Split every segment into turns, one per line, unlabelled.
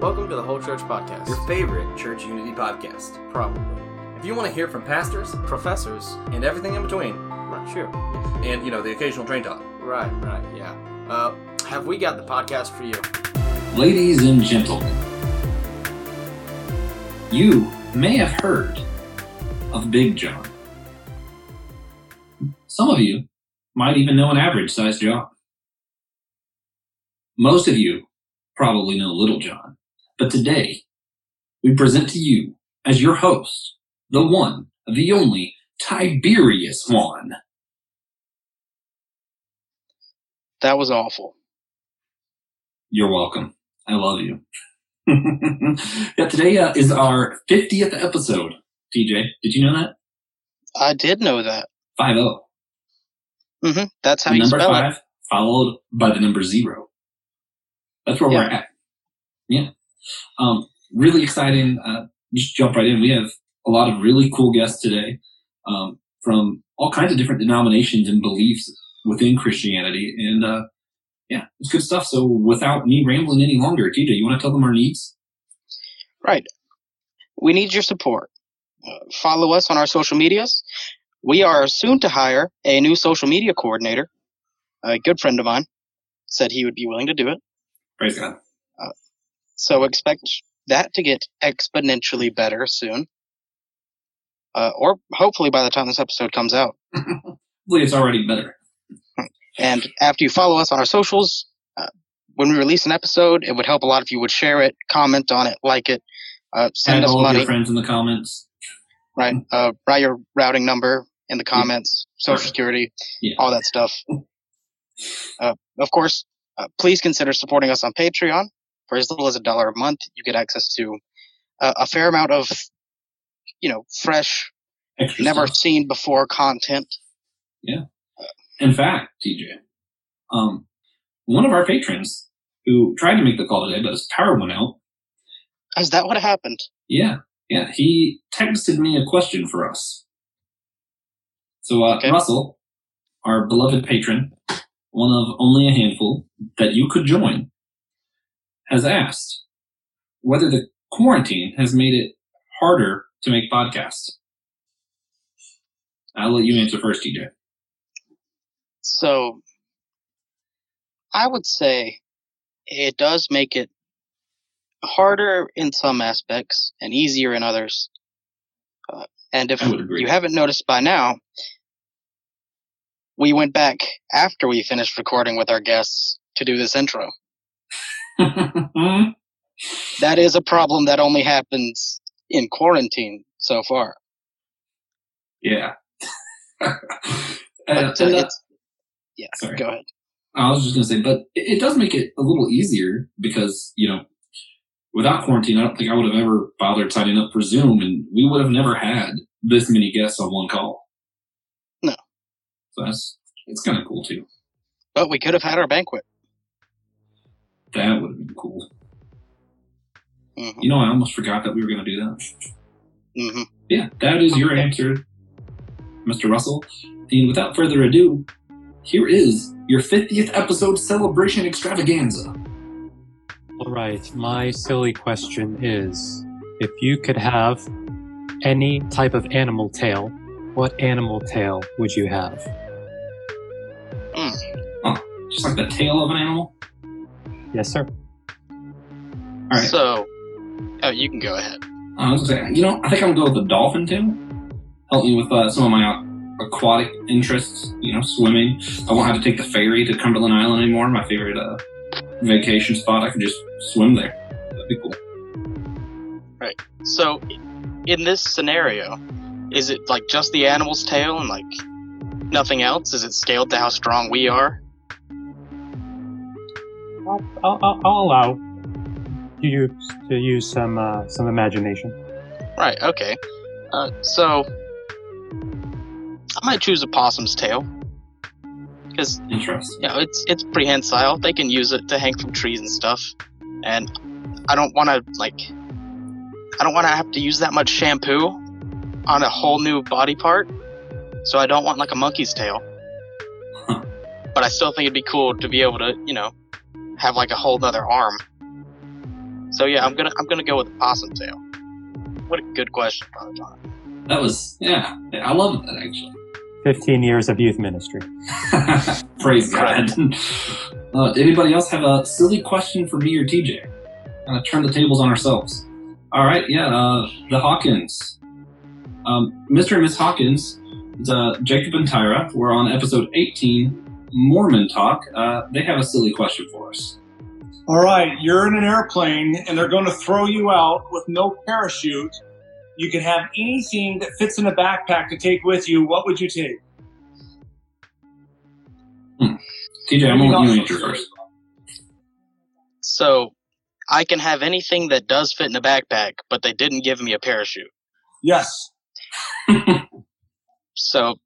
Welcome to the Whole Church Podcast.
your favorite church unity podcast.
Probably.
If you want to hear from pastors
Professors.
and everything in between,
Right, sure.
and you know the occasional train talk,
Right, right, yeah. Uh, have we got the podcast for you?
Ladies and gentlemen, you may have heard of Big John. Some of you might even know an average sized John. Most of you probably know Little John. But today, we present to you, as your host, the one, the only, Tiberius Juan.
That was awful.
You're welcome. I love you. yeah, today uh, is our 50th episode. TJ, did you know that?
I did know that.
5 0.
hmm That's how
The
you
number
spell it.
5 followed by the number 0. That's where we're at. Yeah. Um, really exciting. Uh, just jump right in. We have a lot of really cool guests today um, from all kinds of different denominations and beliefs within Christianity. And uh, yeah, it's good stuff. So without me rambling any longer, TJ, you want to tell them our needs?
Right. We need your support. Uh, follow us on our social medias. We are soon to hire a new social media coordinator. A good friend of mine said he would be willing to do it.
Praise God.
So expect that to get exponentially better soon. Uh, or hopefully by the time this episode comes out.
Hopefully it's already better.
And after you follow us on our socials, uh, when we release an episode, it would help a lot if you would share it, comment on it, like it, uh, send
Add
us
all of
money.
your friends in the comments.
right? Uh, write your routing number in the comments, social security,
Yeah.
all that stuff. Uh, of course, uh, please consider supporting us on Patreon. For as little as a dollar a month, you get access to uh, a fair amount of, you know, fresh, never seen before content. Yeah.
In fact, TJ, um, one of our patrons who tried to make the call today, but his power went out.
Is that what happened?
Yeah, yeah. He texted me a question for us. So, uh,
Okay.
Russell, our beloved patron, one of only a handful that you could join, has asked whether the quarantine has made it harder to make podcasts. I'll let you answer first, TJ.
So, I would say it does make it harder in some aspects and easier in others. Uh, and if
I would agree.
you haven't noticed by now, we went back after we finished recording with our guests to do this intro. That is a problem that only happens in quarantine so far.
Yeah.
But, uh,
uh,
it's, yeah,
sorry.
go ahead.
I was just going to say, but it, it does make it a little easier because, you know, without quarantine, I don't think I would have ever bothered signing up for Zoom and we would have never had this many guests on one call.
No.
So that's, it's kind of cool too.
But we could have had our banquet.
That would have been cool.
hmm
You know, I almost forgot that we were going to do that.
hmm
Yeah, that is your answer, Mr. Russell. And without further ado, here is your 50th episode celebration extravaganza.
All right, my silly question is if you could have any type of animal tail, what animal tail would you have?
Just like the tail of an animal.
Yes, sir.
All right.
So, oh, you can go ahead.
I was gonna say, you know, I think I'm gonna go with the dolphin too. Help me with uh, some of my uh, aquatic interests. You know, swimming. I won't have to take the ferry to Cumberland Island anymore. My favorite uh, vacation spot. I can just swim there. That'd be cool. Right.
So, in this scenario, is it like just the animal's tail and like nothing else? Is it scaled to how strong we are?
I'll, I'll, I'll- I'll allow you to use some uh, some imagination.
Right. Okay. Uh, so, I might choose a possum's tail because you know it's it's prehensile. They can use it to hang from trees and stuff, and I don't want to like I don't want to have to use that much shampoo on a whole new body part. So I don't want like a monkey's tail.
Huh.
But I still think it'd be cool to be able to, you know, have like a whole other arm. So yeah, I'm gonna I'm gonna go with the possum tail. What a good question, Father John.
That was yeah. I love that actually.
15 years of youth ministry.
Praise God. Uh, anybody else have a silly question for me or TJ? Uh, turn the tables on ourselves. All right, yeah. Uh, the Hawkins, um, Mr. and Miss Hawkins, uh, Jacob and Tyra. We're on episode 18, Mormon Talk. Uh, they have a silly question for us.
All right, you're in an airplane and they're going to throw you out with no parachute. You can have anything that fits in a backpack to take with you. What would you take?
TJ, I'm gonna let answer first.
So I can have anything that does fit in a backpack, but they didn't give me a parachute.
Yes.
So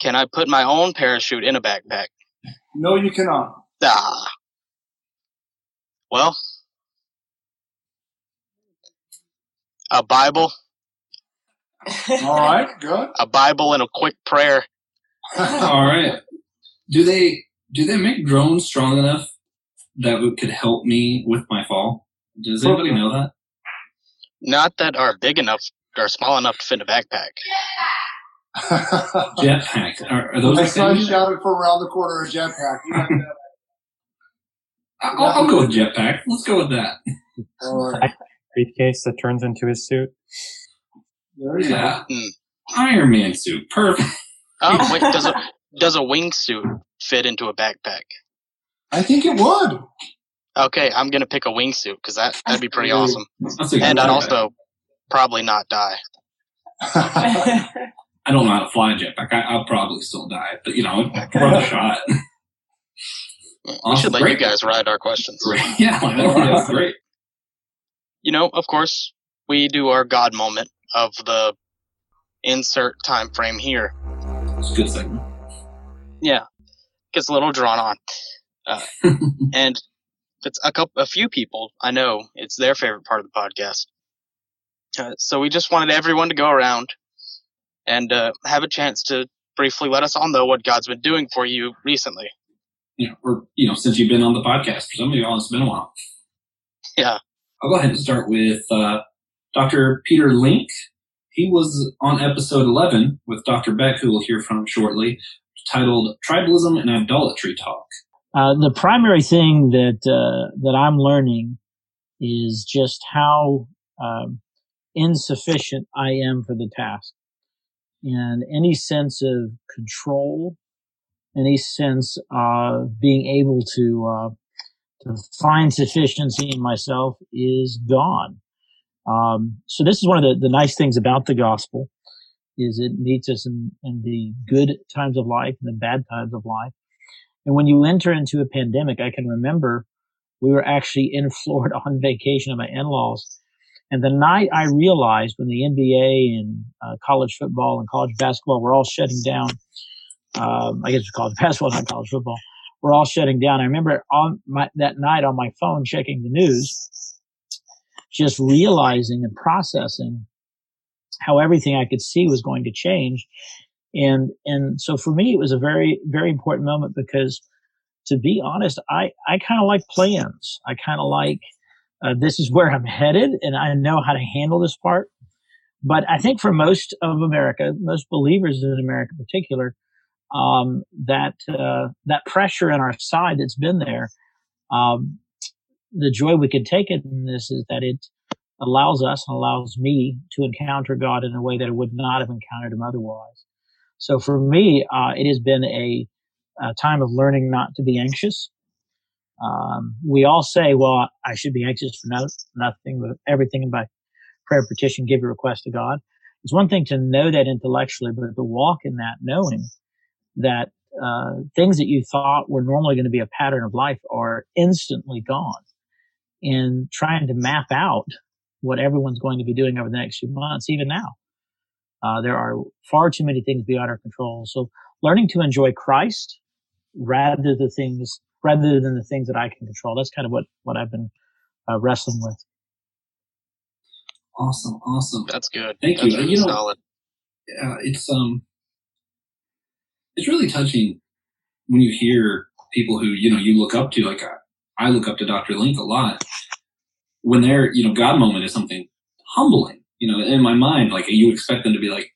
can I put my own parachute in a backpack?
No, you cannot.
Ah. Well, a Bible,
All right, good.
a Bible, and a quick prayer.
All right. Do they do they make drones strong enough that would, could help me with my fall? Does anybody know that?
Not that are big enough or small enough to fit in a backpack.
Jetpack. Are, are those
My
the
son
same?
shouted from around the corner a jetpack. You have to have-
I'll, I'll go with jetpack. Let's go with that.
All right.
Briefcase that turns into his suit.
There you
Yeah.
Hmm.
Iron Man suit. Perfect.
Oh wait, does a does a wingsuit fit into a backpack?
I think it would.
Okay, I'm gonna pick a wingsuit because that that'd be pretty awesome,
That's a good
and I'd also probably not die.
I don't know how to fly a jetpack. I, I'll probably still die, but you know, worth a shot.
We
Awesome.
should let
Great.
you guys ride our questions.
Great. Yeah, that's great.
You know, of course, we do our God moment of the insert time frame here.
It's a good segment.
Yeah, gets a little drawn on, uh, and it's a couple, a few people I know it's their favorite part of the podcast. Uh, so we just wanted everyone to go around and uh, have a chance to briefly let us all know what God's been doing for you recently.
you know, or you know, since you've been on the podcast, for some of y'all, it's been a while.
Yeah.
I'll go ahead and start with uh, Dr. Peter Link. He was on episode 11 with Dr. Beck, who we'll hear from shortly, titled "Tribalism and Idolatry Talk."
Uh, the primary thing that uh, that I'm learning is just how um, insufficient I am for the task, and any sense of control, any sense of being able to uh, to find sufficiency in myself is gone. Um, so this is one of the, the nice things about the gospel is it meets us in, in the good times of life and the bad times of life. And when you enter into a pandemic, I can remember we were actually in Florida on vacation at my in-laws. And the night I realized when the NBA and uh, college football and college basketball were all shutting down, um, I guess it's college basketball, not college football, were all shutting down. I remember on my, that night on my phone checking the news, just realizing and processing how everything I could see was going to change. And, and so for me, it was a very, very important moment because to be honest, I, I kind of like plans. I kind of like, uh, this is where I'm headed and I know how to handle this part. But I think for most of America, most believers in America in particular, um, that, uh, that pressure on our side that's been there, um, the joy we can take in this is that it allows us and allows me to encounter God in a way that I would not have encountered him otherwise. So for me, uh, it has been a, a, time of learning not to be anxious. Um, we all say, well, I should be anxious for no, nothing, but everything by prayer, petition, give your request to God. It's one thing to know that intellectually, but to walk in that knowing that uh, things that you thought were normally going to be a pattern of life are instantly gone. And trying to map out what everyone's going to be doing over the next few months, even now. Uh, there are far too many things beyond our control. So learning to enjoy Christ rather than the things, rather than the things that I can control. That's kind of what, what I've been uh, wrestling with.
Awesome, awesome.
That's good.
Thank
That's
you.
really
You know-
solid.
Yeah, it's um, it's really touching when you hear people who you know you look up to. Like I, I look up to Dr. Link a lot. when their you know God moment is something humbling. You know, in my mind, like you expect them to be like,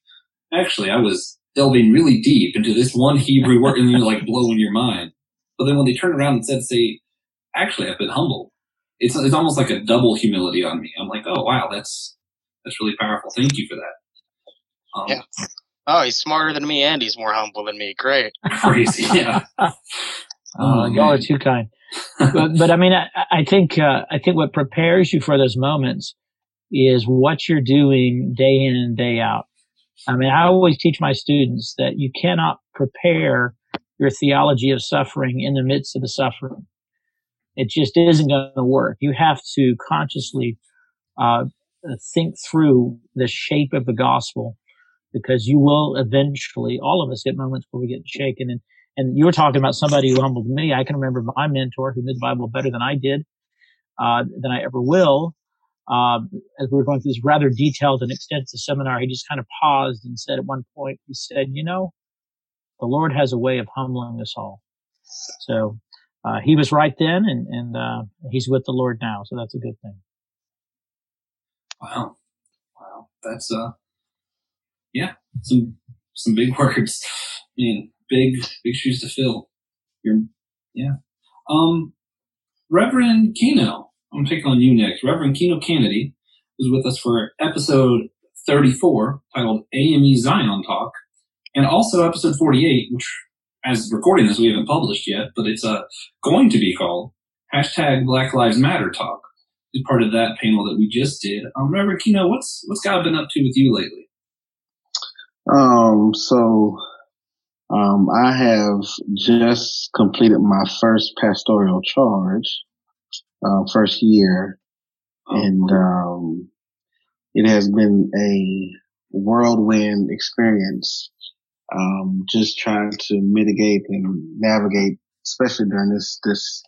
actually, I was delving really deep into this one Hebrew word, and you're like blowing your mind. But then when they turn around and said, say, actually, I've been humbled. It's it's almost like a double humility on me. I'm like, oh wow, that's that's really powerful. Thank you for that. Um,
Yeah. Oh, he's smarter than me and he's more humble than me. Great.
crazy. Yeah.
Uh,
Oh,
y'all are too kind. but, but I mean, I, I think uh, I think what prepares you for those moments is what you're doing day in and day out. I mean, I always teach my students that you cannot prepare your theology of suffering in the midst of the suffering. It just isn't going to work. You have to consciously uh, think through the shape of the gospel because you will eventually, all of us get moments where we get shaken. And, and you were talking about somebody who humbled me. I can remember my mentor who knew the Bible better than I did, uh, than I ever will. Uh, as we were going through this rather detailed and extensive seminar, he just kind of paused and said at one point, he said, you know, the Lord has a way of humbling us all. So, uh, he was right then and, and, uh, he's with the Lord now. So that's a good thing.
Wow. Wow. That's uh yeah, some some big words. I mean, big big shoes to fill. You're yeah. Um Reverend Keno, I'm taking on you next. Reverend Keno Canady was with us for episode 34 titled AME Zion Talk, and also episode 48, which as recording this we haven't published yet, but it's uh going to be called hashtag Black Lives Matter Talk is part of that panel that we just did. Um, Reverend Keno, what's what's God been up to with you lately?
Um, so, um, I have just completed my first pastoral charge, uh, first year, and, um, it has been a whirlwind experience. Um, just trying to mitigate and navigate, especially during this, this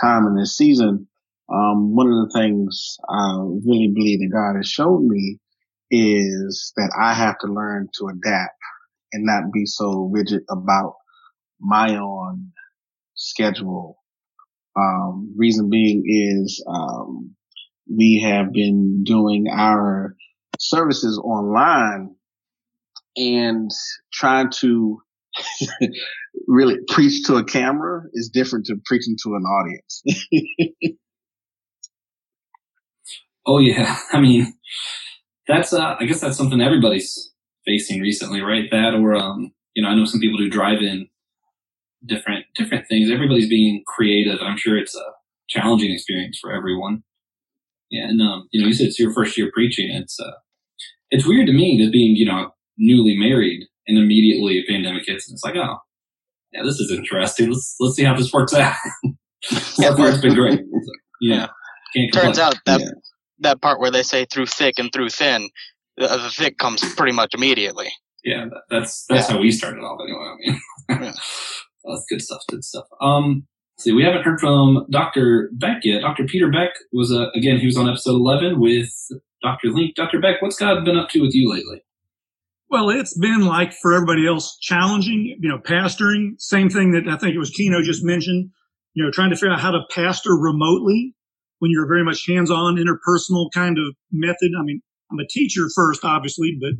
time in this season. Um, one of the things I really believe that God has shown me is that I have to learn to adapt and not be so rigid about my own schedule. Um, reason being is, um, we have been doing our services online and trying to really preach to a camera is different to preaching to an audience.
Oh yeah, I mean, that's uh, I guess that's something everybody's facing recently, right? That or um, you know, I know some people do drive-in different different things. Everybody's being creative. I'm sure it's a challenging experience for everyone. Yeah, and um, you know, you said it's your first year preaching. It's uh, it's weird to me that being you know newly married and immediately a pandemic hits, and it's like, oh, yeah, this is interesting. Let's let's see how this works out. so far, it's been great. So, yeah, can't.
Turns out that
Yeah.
that part where they say through thick and through thin, the, the thick comes pretty much immediately.
yeah, that, that's that's how we started off anyway. I mean,
Yeah.
that's good stuff. Good stuff. Um, see, we haven't heard from Dr. Beck yet. Dr. Peter Beck was uh, again. He was on episode eleven with Dr. Link. Dr. Beck, what's God been up to with you lately?
Well, it's been like for everybody else, challenging, you know, pastoring, same thing that I think it was Keno just mentioned, you know, trying to figure out how to pastor remotely when you're very much hands-on, interpersonal kind of method. I mean, I'm a teacher first, obviously, but,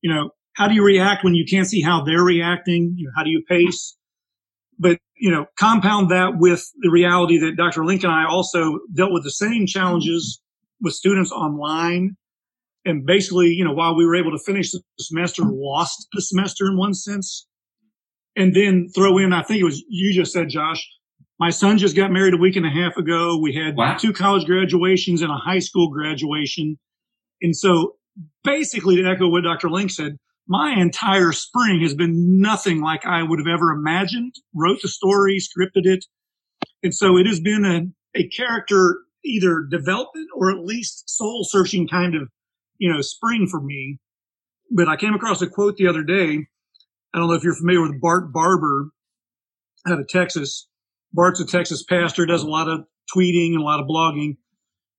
you know, how do you react when you can't see how they're reacting? You know, how do you pace? But, you know, compound that with the reality that Dr. Link and I also dealt with the same challenges with students online and basically, you know, while we were able to finish the semester, lost the semester in one sense. And then throw in, I think it was you just said, Josh, my son just got married a week and a half ago. We had
Wow.
two college graduations and a high school graduation. And so basically to echo what Dr. Link said, my entire spring has been nothing like I would have ever imagined. Wrote the story, scripted it. And so it has been a, a character either development or at least soul searching kind of you know, spring for me. But I came across a quote the other day. I don't know if you're familiar with Bart Barber out of Texas. Bart's a Texas pastor, does a lot of tweeting and a lot of blogging.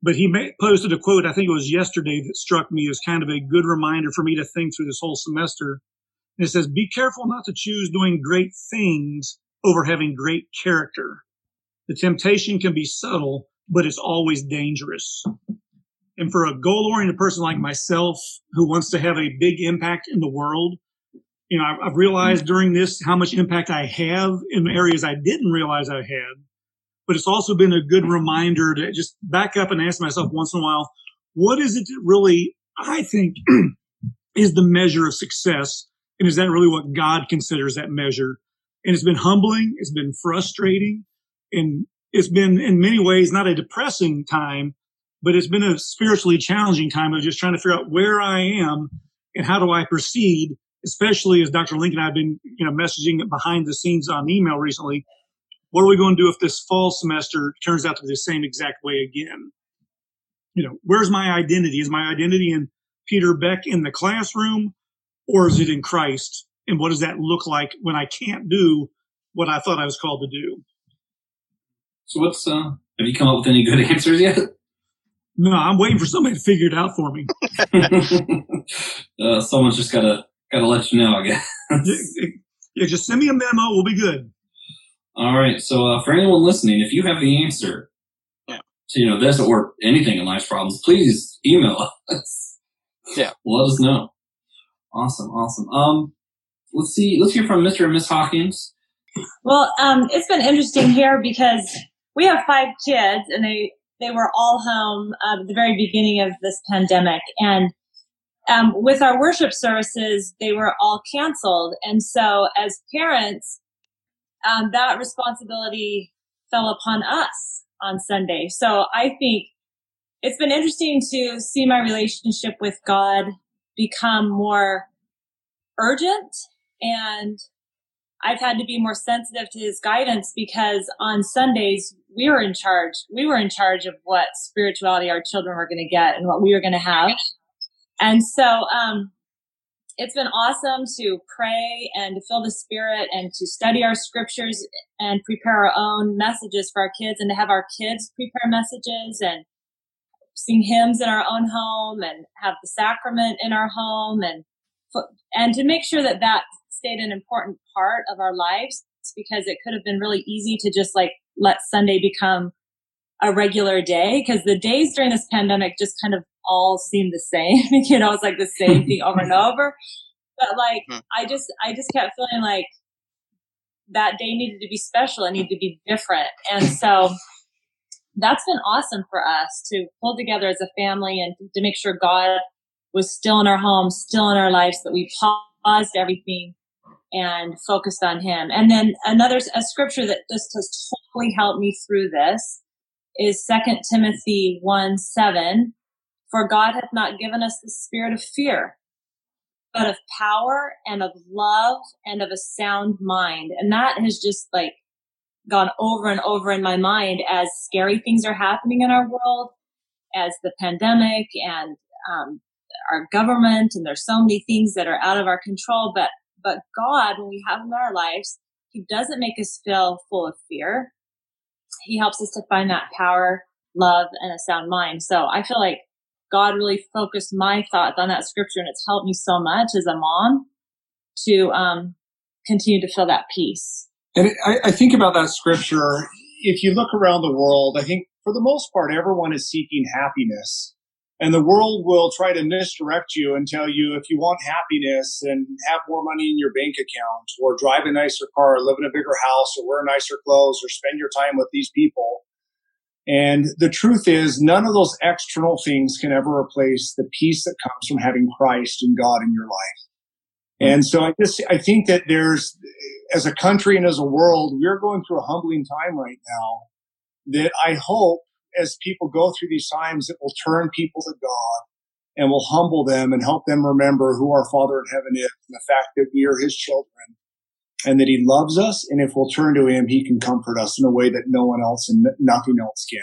But he ma- posted a quote, I think it was yesterday, that struck me as kind of a good reminder for me to think through this whole semester. And it says, Be careful not to choose doing great things over having great character. The temptation can be subtle, but it's always dangerous. And for a goal oriented person like myself who wants to have a big impact in the world, you know, I've, I've realized during this how much impact I have in areas I didn't realize I had. But it's also been a good reminder to just back up and ask myself once in a while, what is it that really I think is the measure of success? And is that really what God considers that measure? And it's been humbling. It's been frustrating. And it's been in many ways not a depressing time, but it's been a spiritually challenging time of just trying to figure out where I am and how do I proceed, especially as Dr. Lincoln and I have been, you know, messaging behind the scenes on email recently. What are we going to do if this fall semester turns out to be the same exact way again? You know, where's my identity? Is my identity in Peter Beck in the classroom or is it in Christ? And what does that look like when I can't do what I thought I was called to do?
So what's uh have you come up with any good answers yet?
No, I'm waiting for somebody to figure it out for me.
uh, someone's just gotta gotta let you know, I guess.
yeah, yeah, just send me a memo. We'll be good.
All right. So uh, for anyone listening, if you have the answer
Yeah.
to you know this or anything in life's problems, please email us.
Yeah.
Let us know. Awesome, awesome. Um, let's see. Let's hear from Mr. and Miss Hawkins.
Well, um, it's been interesting here because we have five kids and they, they were all home um, at the very beginning of this pandemic. And um, with our worship services, they were all canceled. And so as parents, um, that responsibility fell upon us on Sunday. So I think it's been interesting to see my relationship with God become more urgent and I've had to be more sensitive to his guidance because on Sundays we were in charge. We were in charge of what spirituality our children were going to get and what we were going to have. And so, um, it's been awesome to pray and to feel the spirit and to study our scriptures and prepare our own messages for our kids and to have our kids prepare messages and sing hymns in our own home and have the sacrament in our home and and to make sure that that stayed an important part of our lives because it could have been really easy to just like let Sunday become a regular day because the days during this pandemic just kind of all seemed the same. you know, it's like the same thing over and over. But like, hmm. I just, I just kept feeling like that day needed to be special. It needed to be different. And so that's been awesome for us to pull together as a family and to make sure God was still in our home, still in our lives, that we paused everything and focused on him. And then another a scripture that just has totally helped me through this is Second Timothy 1 7. For God hath not given us the spirit of fear, but of power and of love and of a sound mind. And that has just like gone over and over in my mind as scary things are happening in our world, as the pandemic and um, our government, and there's so many things that are out of our control. But but God, when we have Him in our lives, He doesn't make us feel full of fear. He helps us to find that power, love, and a sound mind. So I feel like God really focused my thoughts on that scripture, and it's helped me so much as a mom to um, continue to feel that peace.
And I, I think about that scripture. If you look around the world, I think for the most part, everyone is seeking happiness. And the world will try to misdirect you and tell you if you want happiness and have more money in your bank account or drive a nicer car or live in a bigger house or wear nicer clothes or spend your time with these people. And the truth is, none of those external things can ever replace the peace that comes from having Christ and God in your life. Hmm. And so I just, I think that there's, as a country and as a world, we're going through a humbling time right now that I hope as people go through these times, it will turn people to God and will humble them and help them remember who our Father in heaven is and the fact that we are his children and that he loves us. And if we'll turn to him, he can comfort us in a way that no one else and nothing else can.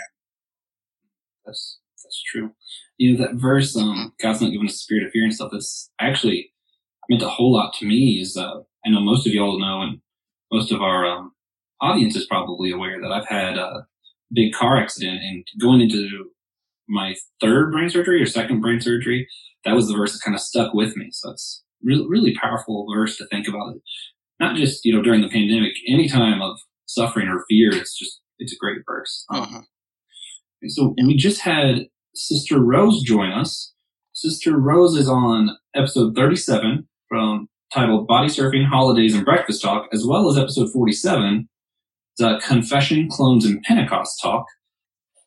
That's, that's true. You know, that verse, um, God's not giving us a spirit of fear and stuff, that's actually meant a whole lot to me is, uh, I know most of y'all know and most of our, um, audience is probably aware that I've had a big car accident and going into my third brain surgery or second brain surgery, that was the verse that kind of stuck with me. So it's really, really powerful verse to think about it. Not just, you know, during the pandemic, any time of suffering or fear, it's just, it's a great verse. Um, and so we just had Sister Rose join us. Sister Rose is on episode 37 from titled Body Surfing, Holidays, and Breakfast Talk, as well as episode 47, the Confession, Clones, and Pentecost Talk.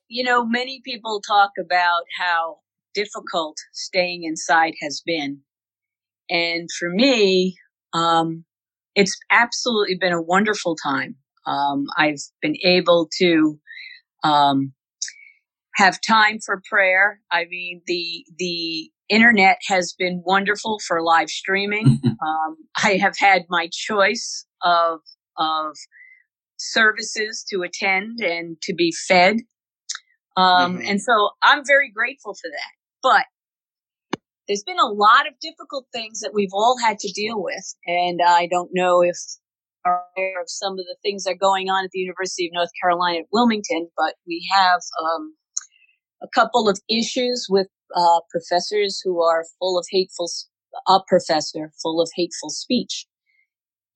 You know, many people talk about how difficult staying inside has been. And for me, um, it's absolutely been a wonderful time. Um, I've been able to um, have time for prayer. I mean, the the internet has been wonderful for live streaming. um, I have had my choice of of services to attend and to be fed, um,
Mhm.
and so I'm very grateful for that. But there's been a lot of difficult things that we've all had to deal with, and I don't know if are aware of some of the things that are going on at the University of North Carolina at Wilmington, but we have um, a couple of issues with uh, professors who are full of hateful, a professor full of hateful speech.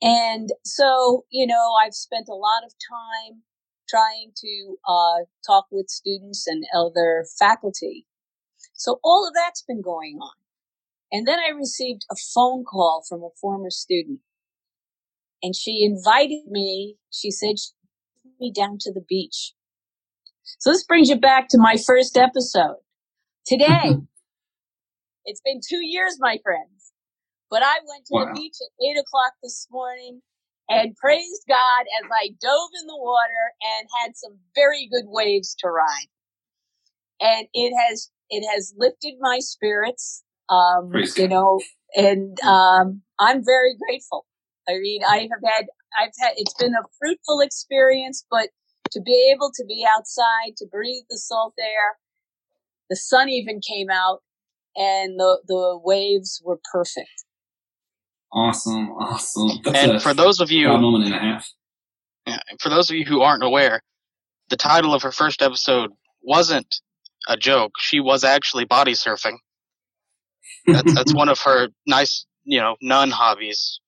And so, you know, I've spent a lot of time trying to uh, talk with students and other faculty. So all of that's been going on. And then I received a phone call from a former student and she invited me. She said, she took me down to the beach. So this brings you back to my first episode. Today, it's been two years, my friends, but I went to
Wow.
the beach at eight o'clock this morning and praised God as I dove in the water and had some very good waves to ride. And it has, it has lifted my spirits. Um,
Praise
you know, and, um, I'm very grateful. I mean, I have had, I've had, it's been a fruitful experience, but to be able to be outside, to breathe the salt air, the sun even came out and the, the waves were perfect.
Awesome, awesome. That's
And
a
for those of you-
proud moment and a half.
Yeah, for those of you who aren't aware, the title of her first episode wasn't a joke. She was actually body surfing. That's that's one of her nice, you know, nun hobbies.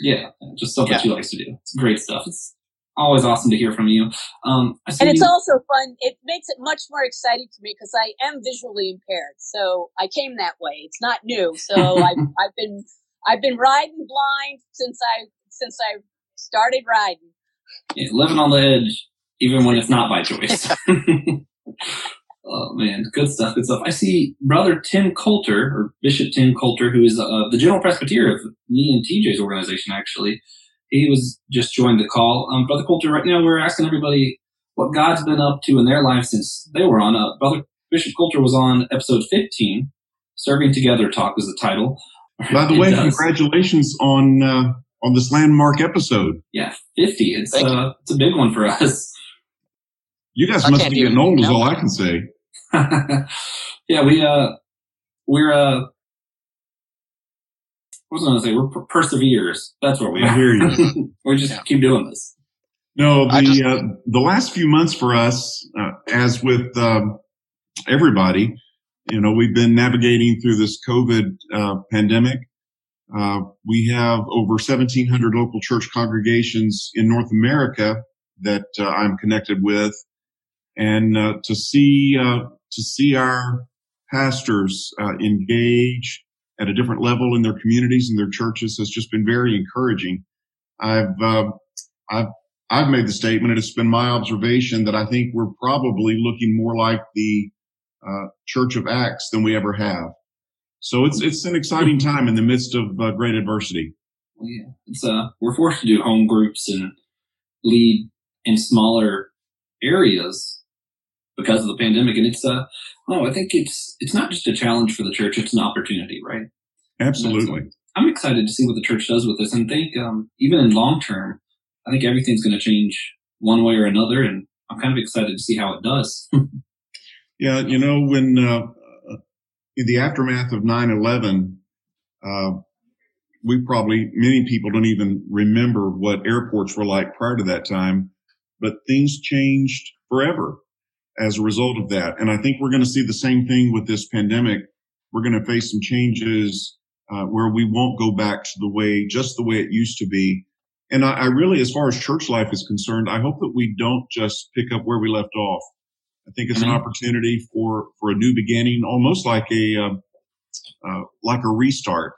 Yeah, just stuff
Yeah.
she likes to do. It's great stuff. It's always awesome to hear from you. Um, I see
And it's
you-
also fun. It makes it much more exciting for me because I am visually impaired. So I came that way. It's not new. So I've, I've been, I've been riding blind since I, since I started riding.
yeah, living on the edge, even when it's not by choice. oh man, good stuff, good stuff. I see Brother Tim Coalter, or Bishop Tim Coalter, who is uh, the General Presbyter of me and TJ's organization. Actually, he was just joined the call. Um, Brother Coalter, right now we're asking everybody what God's been up to in their life since they were on. Uh, Brother Bishop Coalter was on episode 15. Serving Together Talk was the title.
By the
It
way,
does.
congratulations on uh, on this landmark episode.
Yeah, 50. It's uh, it's a big one for us.
You guys
I
must be getting old, is all I can say.
yeah, we uh, we're uh, what was I gonna say? We're per- perseverers. That's what we
I
are.
hear you.
we just keep doing this.
No, the
just-
uh, the last few months for us, uh, as with um, everybody, you know, we've been navigating through this COVID uh, pandemic. Uh, we have over 1,700 local church congregations in North America that uh, I'm connected with, and uh, to see uh, to see our pastors uh, engage at a different level in their communities and their churches has just been very encouraging. I've uh, I've I've made the statement, and it's been my observation that I think we're probably looking more like the uh, Church of Acts than we ever have. So it's it's an exciting time in the midst of uh, great adversity.
Well, yeah, it's uh, we're forced to do home groups and lead in smaller areas because of the pandemic, and it's uh, oh, I think it's it's not just a challenge for the church; it's an opportunity, right?
Absolutely.
I'm excited to see what the church does with this, and think um, even in long term, I think everything's going to change one way or another, and I'm kind of excited to see how it does.
Yeah, you know, when uh, in the aftermath of 9/11, uh, we probably many people don't even remember what airports were like prior to that time, but things changed forever as a result of that. And I think we're going to see the same thing with this pandemic. We're going to face some changes uh, where we won't go back to the way, just the way it used to be. And I, I really, as far as church life is concerned, I hope that we don't just pick up where we left off. I think it's an opportunity for for a new beginning, almost like a uh, uh, like a restart.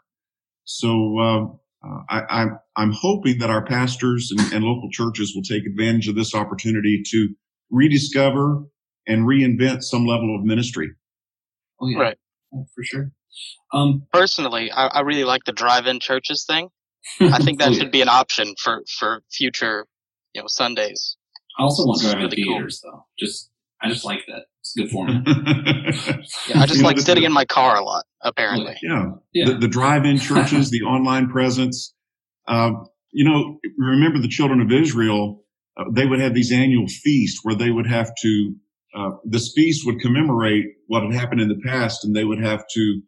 So uh, uh, I, I'm I'm hoping that our pastors and, and local churches will take advantage of this opportunity to rediscover and reinvent some level of ministry.
Oh yeah,
Right.
for sure. Um,
Personally, I, I really like the drive-in churches thing. I think that
Oh,
should be an option for for future, you know, Sundays.
I also want drive-in
really cool.
theaters though. Just I just like that. It's a good format.
Yeah, I just
You know,
like
the-
sitting in my car a lot. Apparently,
Yeah.
Yeah.
The, the drive-in churches, the online presence. Um, you know, remember the children of Israel, uh, they would have these annual feasts where they would have to, uh, this feast would commemorate what had happened in the past and they would have to,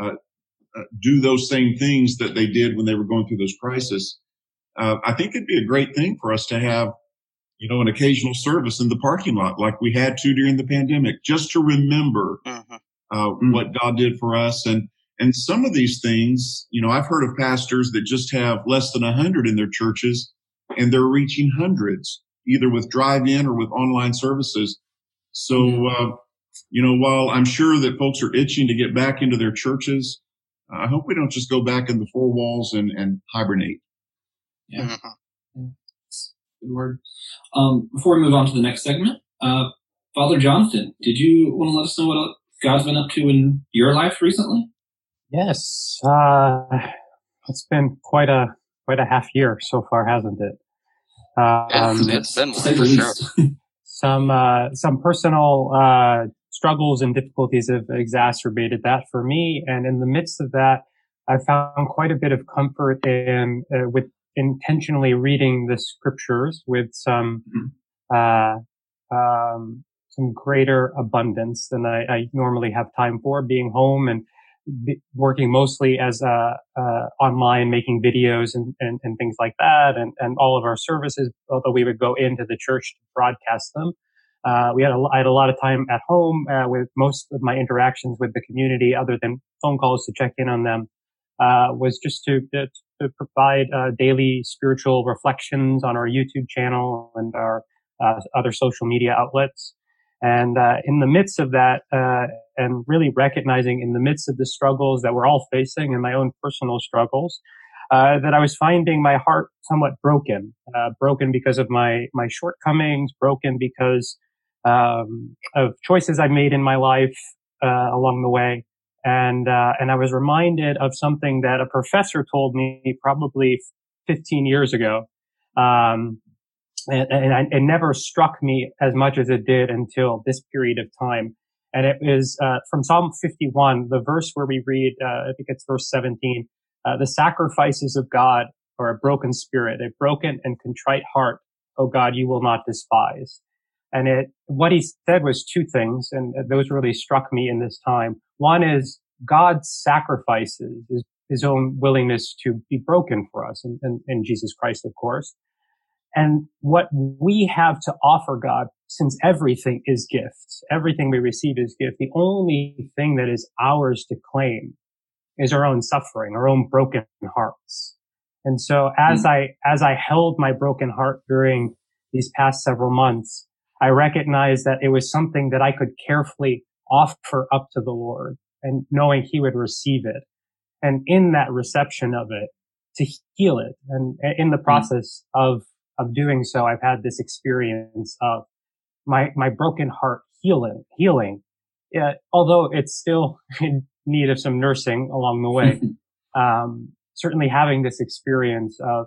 uh, uh, do those same things that they did when they were going through those crises. Uh, I think it'd be a great thing for us to have, you know, an occasional service in the parking lot like we had to during the pandemic, just to remember
Mm-hmm.
uh, what God did for us. And and some of these things, you know, I've heard of pastors that just have less than a hundred in their churches, and they're reaching hundreds, either with drive-in or with online services. So, uh, you know, while I'm sure that folks are itching to get back into their churches, I hope we don't just go back in the four walls and, and hibernate.
Yeah.
Mm-hmm.
Good word. Um, before we move on to the next segment, uh, Father Jonathan, did you want to let us know what God's been up to in your life recently?
Yes, uh, it's been quite a quite a half year so far, hasn't it? Um,
it's been one for sure.
some uh, some personal uh, struggles and difficulties have exacerbated that for me, and in the midst of that, I found quite a bit of comfort in uh, with intentionally reading the scriptures with some uh, um, some greater abundance than I, I normally have time for, being home and be, working mostly as uh, uh, online, making videos and, and, and things like that, and, and all of our services. Although we would go into the church to broadcast them, uh, we had a, I had a lot of time at home uh, with most of my interactions with the community, other than phone calls to check in on them. Uh, was just to, to, to provide uh, daily spiritual reflections on our YouTube channel and our uh, other social media outlets. And uh, in the midst of that, uh, and really recognizing in the midst of the struggles that we're all facing and my own personal struggles, uh, that I was finding my heart somewhat broken, broken because of my my shortcomings, broken because um, of choices I made in my life along the way, and uh, and I was reminded of something that a professor told me probably 15 years ago. Um, and, and I, it never struck me as much as it did until this period of time. And it is uh, from Psalm 51, the verse where we read, uh, I think it's verse 17, uh, the sacrifices of God are a broken spirit, a broken and contrite heart. Oh God, you will not despise. And it, what he said was two things, and those really struck me in this time. One is God's sacrifices, his, his own willingness to be broken for us, and, and, and Jesus Christ, of course. And what we have to offer God, since everything is gift, everything we receive is gift, the only thing that is ours to claim is our own suffering, our own broken hearts. And so as hmm. I, as I held my broken heart during these past several months, I recognized that it was something that I could carefully offer up to the Lord and knowing he would receive it. And in that reception of it, to heal it. And in the process of of doing so, I've had this experience of my, my broken heart healing, healing. Yeah, although it's still in need of some nursing along the way. um, certainly having this experience of,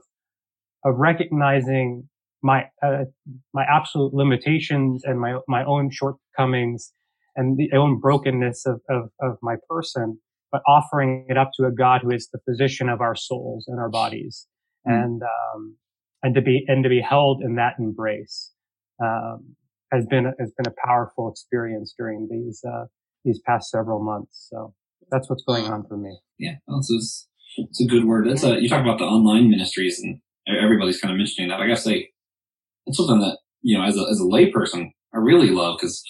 of recognizing my, uh, my absolute limitations and my, my own shortcomings and the own brokenness of, of, of my person, but offering it up to a God who is the physician of our souls and our bodies. Mm. And, um, and to be and to be held in that embrace um, has been has been a powerful experience during these uh, these past several months. So that's what's going on for me.
Yeah, well, it's, it's a good word. That's a, you talk about the online ministries, and everybody's kind of mentioning that. I gotta say, it's something that you know, as a as a layperson, I really love because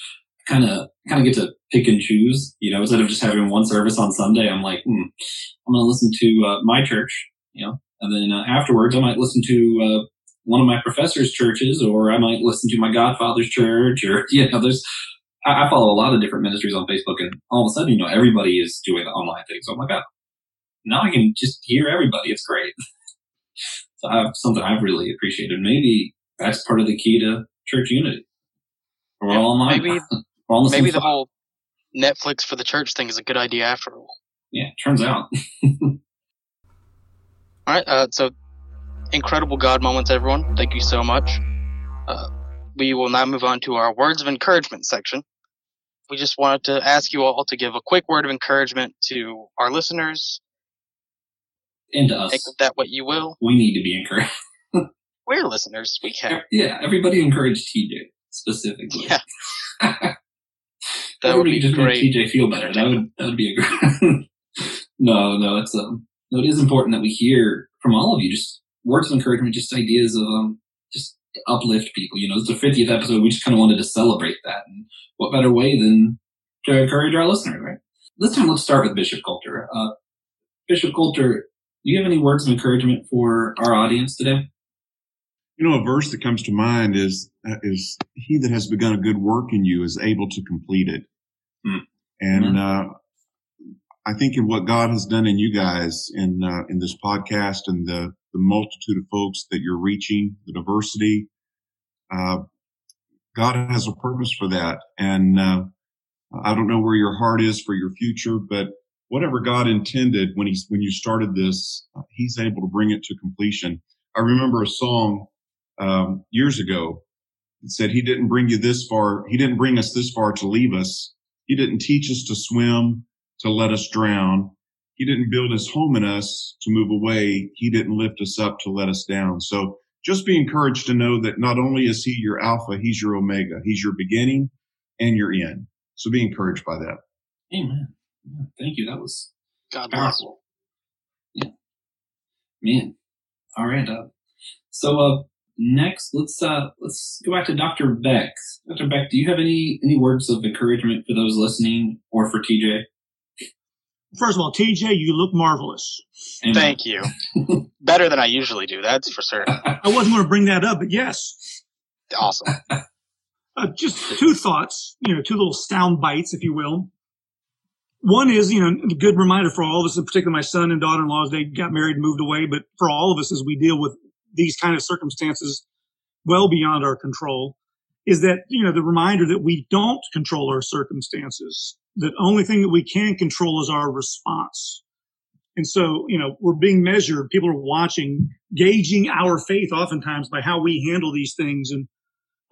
kind of kind of get to pick and choose. You know, instead of just having one service on Sunday, I'm like, hmm, I'm gonna listen to uh, my church. You know, and then uh, afterwards, I might listen to uh, one of my professor's churches, or I might listen to my godfather's church, or you know, there's I, I follow a lot of different ministries on Facebook, and all of a sudden, you know, everybody is doing the online thing. So I'm like, oh, now I can just hear everybody. It's great. so I have something I've really appreciated. Maybe that's part of the key to church unity. We're all online.
Maybe,
all the
maybe the whole Netflix for the church thing is a good idea after all.
Yeah, turns out.
All right. Uh, so, incredible God moments, everyone. Thank you so much. Uh, we will now move on to our words of encouragement section. We just wanted to ask you all to give a quick word of encouragement to our listeners.
And to us.
Make that what you will.
We need to be encouraged.
We're listeners. We can.
Yeah, everybody encourage TJ specifically.
Yeah. That would
Everybody
be
just
great.
make TJ feel better. That would that would be a great. no, no, it's um, no, it is important that we hear from all of you just words of encouragement, just ideas of um, just to uplift people. You know, it's the fiftieth episode. We just kind of wanted to celebrate that, and what better way than to encourage our listeners, right? This time, let's start with Bishop Coalter. Uh, Bishop Coalter, do you have any words of encouragement for our audience today?
You know, a verse that comes to mind is uh, is He that has begun a good work in you is able to complete it.
Hmm.
And uh, I think in what God has done in you guys in uh, in this podcast and the the multitude of folks that you're reaching, the diversity, uh, God has a purpose for that. And uh, I don't know where your heart is for your future, but whatever God intended when he when you started this, uh, He's able to bring it to completion. I remember a song um, years ago that said, "He didn't bring you this far. He didn't bring us this far to leave us. He didn't teach us to swim to let us drown. He didn't build his home in us to move away. He didn't lift us up to let us down." So just be encouraged to know that not only is He your Alpha, He's your Omega. He's your beginning and your end. So be encouraged by that.
Amen. Yeah, thank you. That was
God bless.
powerful. Yeah. Man. All right. Uh, so uh, next, let's uh, let's go back to Dr. Beck. Dr. Beck, do you have any any words of encouragement for those listening or for TJ?
First of all, TJ, you look marvelous.
Amen.
Thank you. Better than I usually do. That's for certain.
I wasn't going to bring that up, but yes.
Awesome.
Uh, just two thoughts, you know, two little sound bites, if you will. One is, you know, a good reminder for all of us, in particular my son and daughter-in-law, as they got married and moved away, but for all of us as we deal with these kind of circumstances well beyond our control, is that, you know, the reminder that we don't control our circumstances. The only thing that we can control is our response. And so, you know, we're being measured. People are watching, gauging our faith oftentimes by how we handle these things. And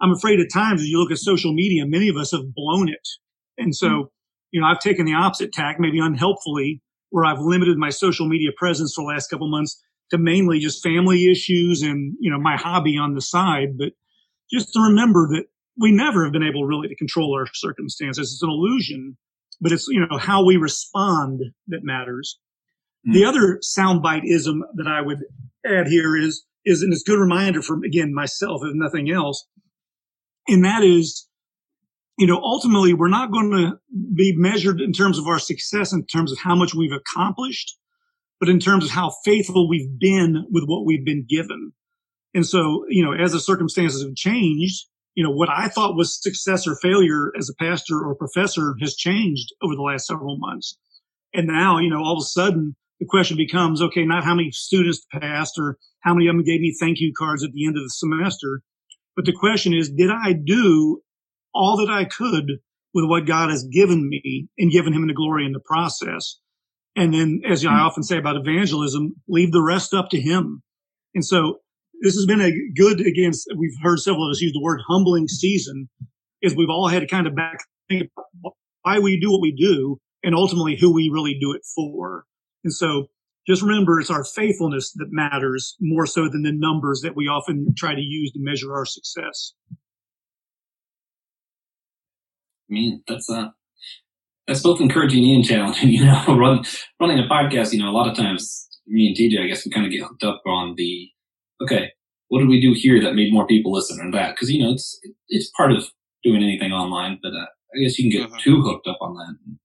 I'm afraid at times, as you look at social media, many of us have blown it. And so, mm-hmm. you know, I've taken the opposite tack, maybe unhelpfully, where I've limited my social media presence for the last couple months to mainly just family issues and, you know, my hobby on the side. But just to remember that we never have been able really to control our circumstances. It's an illusion, but it's, you know, how we respond that matters. Hmm. The other soundbite ism that I would add here is, is, and it's a good reminder for, again, myself, if nothing else, and that is, you know, ultimately we're not going to be measured in terms of our success, in terms of how much we've accomplished, but in terms of how faithful we've been with what we've been given. And so, you know, as the circumstances have changed, you know, what I thought was success or failure as a pastor or professor has changed over the last several months. And now, you know, all of a sudden the question becomes, okay, not how many students passed or how many of them gave me thank you cards at the end of the semester. But the question is, did I do all that I could with what God has given me and given him the glory in the process? And then, as I often say about evangelism, leave the rest up to him. And so this has been a good, again, we've heard several of us use the word humbling season, is we've all had to kind of back think about why we do what we do and ultimately who we really do it for. And so just remember it's our faithfulness that matters more so than the numbers that we often try to use to measure our success.
I mean, that's uh, that's both encouraging and challenging. You know, Run, running a podcast. You know, a lot of times, me and TJ, I guess, we kind of get hooked up on the okay, what did we do here that made more people listen and that? Because you know, it's it's part of doing anything online, but uh, I guess you can get too hooked up on that and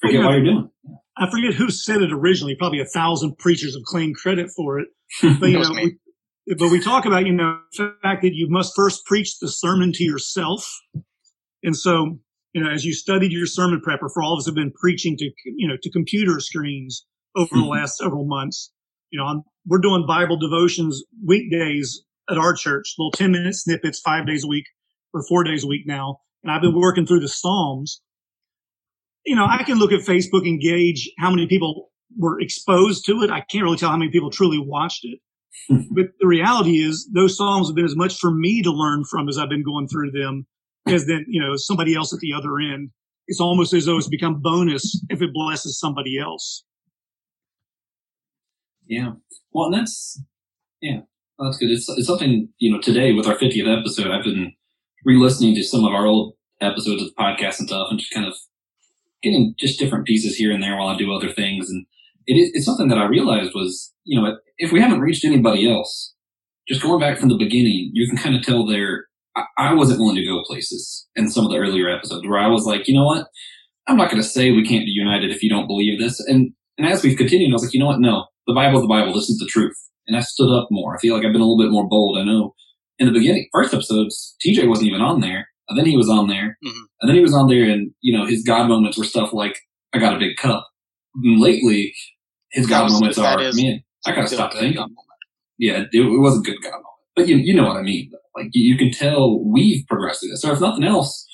forget
Well,
why
you
you're doing.
I forget who said it originally. Probably a thousand preachers have claimed credit for it. But you know,
me.
we, but we talk about you know the fact that you must first preach the sermon to yourself, And so, you know, as you studied your sermon prepper, for all of us have been preaching to, you know, to computer screens over the mm-hmm. last several months, you know, I'm, we're doing Bible devotions weekdays at our church, little 10 minute snippets, five days a week or four days a week now. And I've been working through the Psalms. You know, I can look at Facebook and gauge how many people were exposed to it. I can't really tell how many people truly watched it. but the reality is those Psalms have been as much for me to learn from as I've been going through them as then, you know, somebody else at the other end. It's almost as though it's become bonus if it blesses somebody else.
Yeah. Well, that's, yeah, that's good. It's, it's something, you know, today with our 50th episode, I've been re-listening to some of our old episodes of the podcast and stuff and just kind of getting just different pieces here and there while I do other things. And it is, it's something that I realized was, you know, if we haven't reached anybody else, just going back from the beginning, you can kind of tell there, I, I wasn't willing to go places in some of the earlier episodes where I was like, you know what? I'm not going to say we can't be united if you don't believe this. And, and as we've continued, I was like, you know what? No, the Bible's the Bible. This is the truth. And I stood up more. I feel like I've been a little bit more bold. I know in the beginning, first episodes, TJ wasn't even on there. And then he was on there.
Mm-hmm.
And then he was on there and, you know, his God moments were stuff like, I got a big cup. And lately, his God moments are,
is
man, I gotta stop thinking. Yeah, it, it was a good God moment. But you, you know what I mean. Like, you, can tell we've progressed through this. So if nothing else,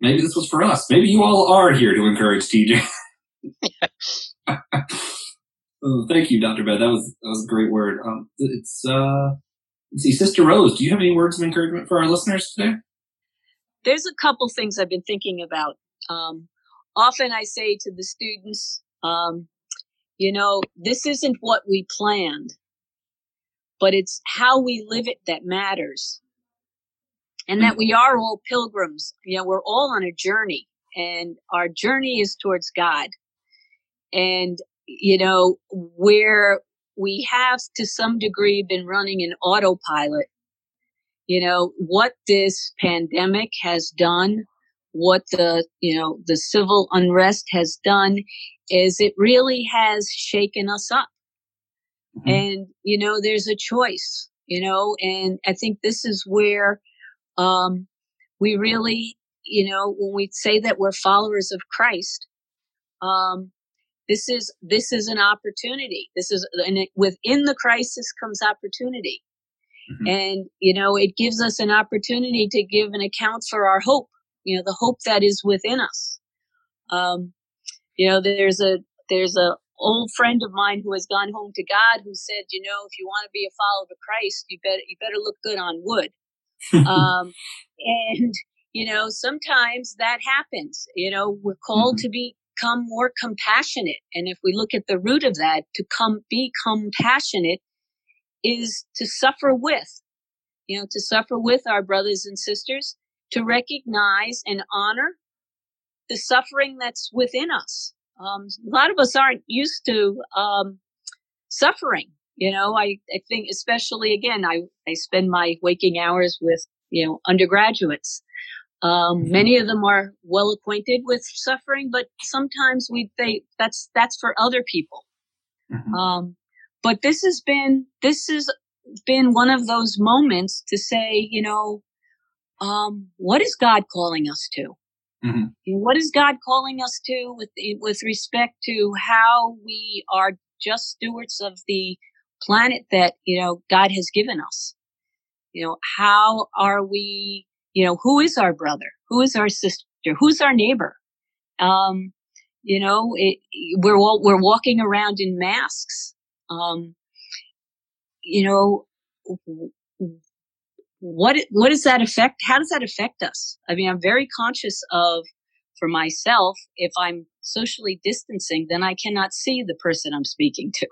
maybe this was for us. Maybe you all are here to encourage TJ. Oh, thank you, Dr. Beck. That was, that was a great word. Um, it's, uh, let's see, Sister Rose, do you have any words of encouragement for our listeners today?
there's a couple things I've been thinking about. Um, often I say to the students, um, you know, this isn't what we planned, but it's how we live it that matters. And that we mm-hmm. are all pilgrims. You know, we're all on a journey and our journey is towards God. And, you know, where we have to some degree been running an autopilot you know what this pandemic has done what the you know the civil unrest has done is it really has shaken us up and you know there's a choice you know and i think this is where um we really you know when we say that we're followers of christ um this is this is an opportunity. This is and it, within the crisis comes opportunity. And, you know, it gives us an opportunity to give an account for our hope, you know, the hope that is within us. Um, you know, there's a, there's a old friend of mine who has gone home to God who said, you know, if you want to be a follower of Christ, you better, you better look good on wood. um, and, you know, sometimes that happens, you know, we're called to become more compassionate. And if we look at the root of that, to come, be compassionate is to suffer with, you know, to suffer with our brothers and sisters, to recognize and honor the suffering that's within us. Um, a lot of us aren't used to um, suffering. You know, I, I think especially again, I, I spend my waking hours with, you know, undergraduates. Um, many of them are well acquainted with suffering, but sometimes we think that's, that's for other people. Um, but this has been this has been one of those moments to say you know um, what is god calling us to
Mhm.
You know, what is god calling us to with with respect to how we are just stewards of the planet that you know god has given us? You know how are we you know who is our brother? Who is our sister? Who's our neighbor? Um you know it, we're all we're walking around in masks. Um you know what what does that affect how does that affect us? I mean i'm very conscious of for myself if i'm socially distancing then i cannot see the person i'm speaking to.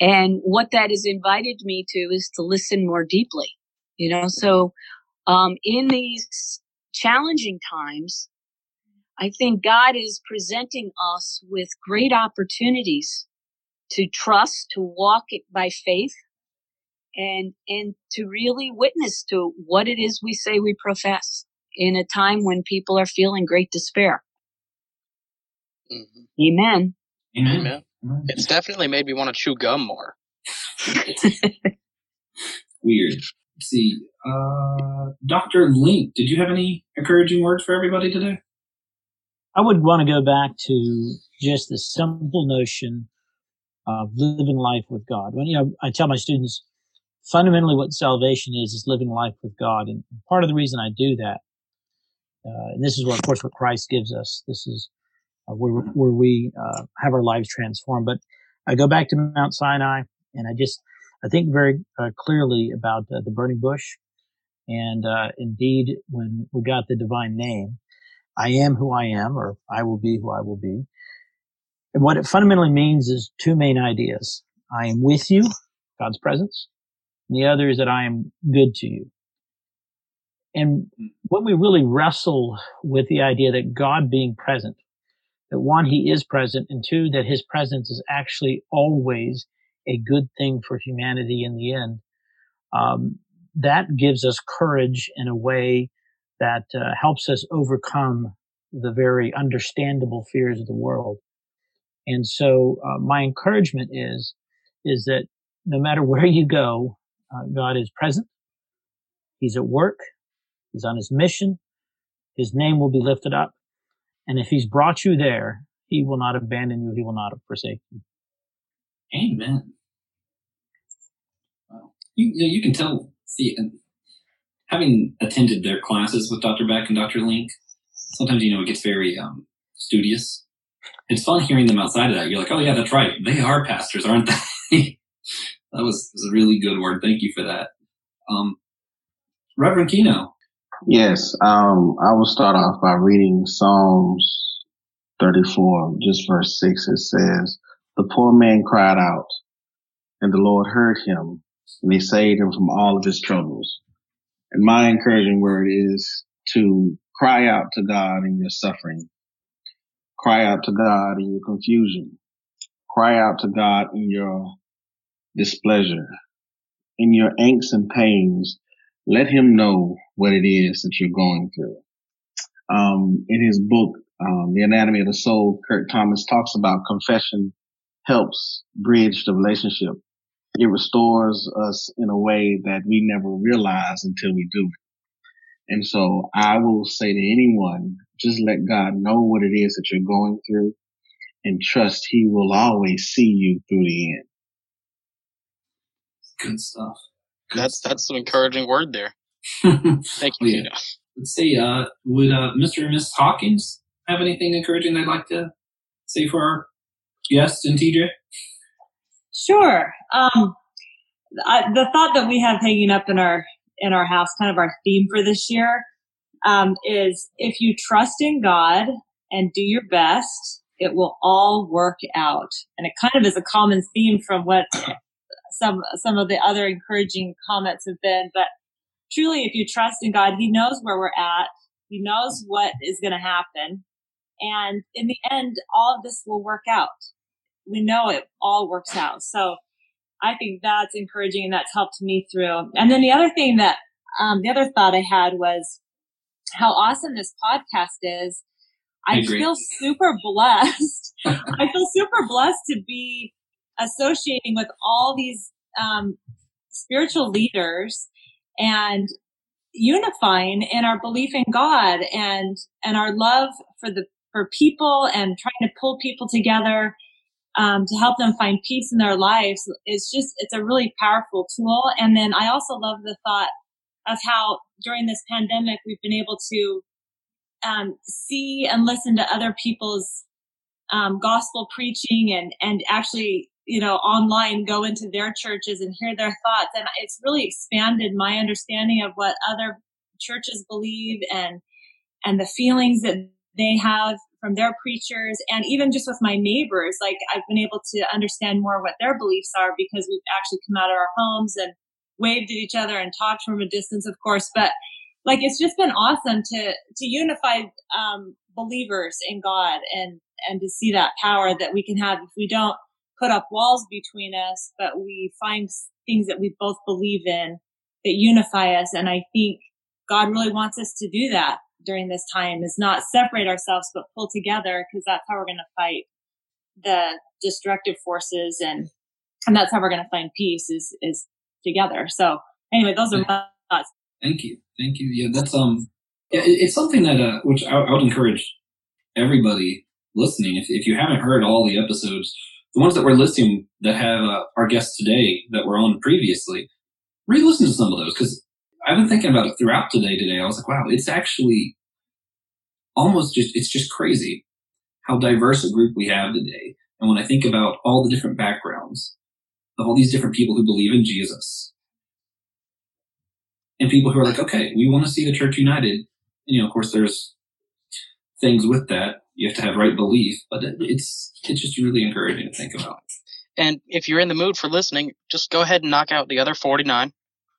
And what that has invited me to is to listen more deeply you know? So um in these challenging times i think god is presenting us with great opportunities to trust to walk by faith and and to really witness to what it is we say we profess in a time when people are feeling great despair. Amen.
Amen. It's definitely made me want to chew gum more.
Weird. Let's see. Uh, Dr. Link, did you have any encouraging words for everybody today?
I would want to go back to just the simple notion of living life with God. When you know, I tell my students fundamentally what salvation is is living life with God, and part of the reason I do that, uh, and this is what, of course, what Christ gives us. This is uh, where where we uh, have our lives transformed. But I go back to Mount Sinai, and I just I think very uh, clearly about the burning bush, and uh, indeed when we got the divine name, I am who I am, or I will be who I will be. And what it fundamentally means is two main ideas. I am with you, God's presence. And the other is that I am good to you. And when we really wrestle with the idea that God being present, that one, he is present, and two, that his presence is actually always a good thing for humanity in the end, um, that gives us courage in a way that uh, helps us overcome the very understandable fears of the world. And so, uh, my encouragement is, is that no matter where you go, uh, God is present. He's at work. He's on his mission. His name will be lifted up. And if he's brought you there, he will not abandon you. He will not forsake you.
Amen. You, you, you can tell, see, having attended their classes with Dr. Beck and Dr. Link, sometimes, you know, it gets very um, studious. It's fun hearing them outside of that. You're like, oh, yeah, that's right. They are pastors, aren't they? that was, was, a really good word. Thank you for that. Um, Reverend Keno.
Yes, um, I will start off by reading Psalms 34, just verse 6. It says, The poor man cried out, and the Lord heard him, and he saved him from all of his troubles. And my encouraging word is to cry out to God in your suffering. Cry out to God in your confusion. Cry out to God in your displeasure. In your angst and pains, let him know what it is that you're going through. Um, in his book, um, The Anatomy of the Soul, Curt Thompson talks about confession helps bridge the relationship. It restores us in a way that we never realize until we do it. And so I will say to anyone, just let God know what it is that you're going through and trust he will always see you through the end.
Good stuff. Good
that's
stuff.
that's an encouraging word there. Thank you.
yeah. Let's see. Uh, would uh, Mr. and Miss Hawkins have anything encouraging they'd like to say for our guests and TJ?
Sure. Um, I, the thought that we have hanging up in our in our house, kind of our theme for this year, um, is if you trust in God and do your best, it will all work out. And it kind of is a common theme from what some some of the other encouraging comments have been. But truly, if you trust in God, He knows where we're at. He knows what is going to happen. And in the end, all of this will work out. We know it all works out. So I think that's encouraging and that's helped me through. And then the other thing that, um, the other thought I had was how awesome this podcast is. I, I feel super blessed. I feel super blessed to be associating with all these um, spiritual leaders and unifying in our belief in God and and our love for the for people and trying to pull people together um, to help them find peace in their lives is just it's a really powerful tool. And then i also love the thought of how during this pandemic we've been able to um, see and listen to other people's um, gospel preaching and and actually you know online go into their churches and hear their thoughts. And it's really expanded my understanding of what other churches believe and and the feelings that they have from their preachers and even just with my neighbors. Like i've been able to understand more what their beliefs are because we've actually come out of our homes and waved at each other and talked from a distance of course. But like it's just been awesome to to unify um, believers in god and and to see that power that we can have. If we don't put up walls between us but we find things that we both believe in that unify us and i think god really wants us to do that during this time is not separate ourselves, but pull together because that's how we're going to fight the destructive forces and, and that's how we're going to find peace is, is together. So anyway, those are my thoughts.
Thank you, thank you. Yeah, that's um, yeah, it's something that uh, which I, I would encourage everybody listening. If if you haven't heard all the episodes, the ones that we're listing that have uh, our guests today that were on previously, re-listen to some of those because I've been thinking about it throughout today. Today, I was like, wow, it's actually almost just it's just crazy how diverse a group we have today. And when I think about all the different backgrounds of all these different people who believe in Jesus, and people who are like, okay, we want to see the church united. And, you know, of course, there's things with that. You have to have right belief, but it's it's just really encouraging to think about.
And if you're in the mood for listening, just go ahead and knock out the other 49.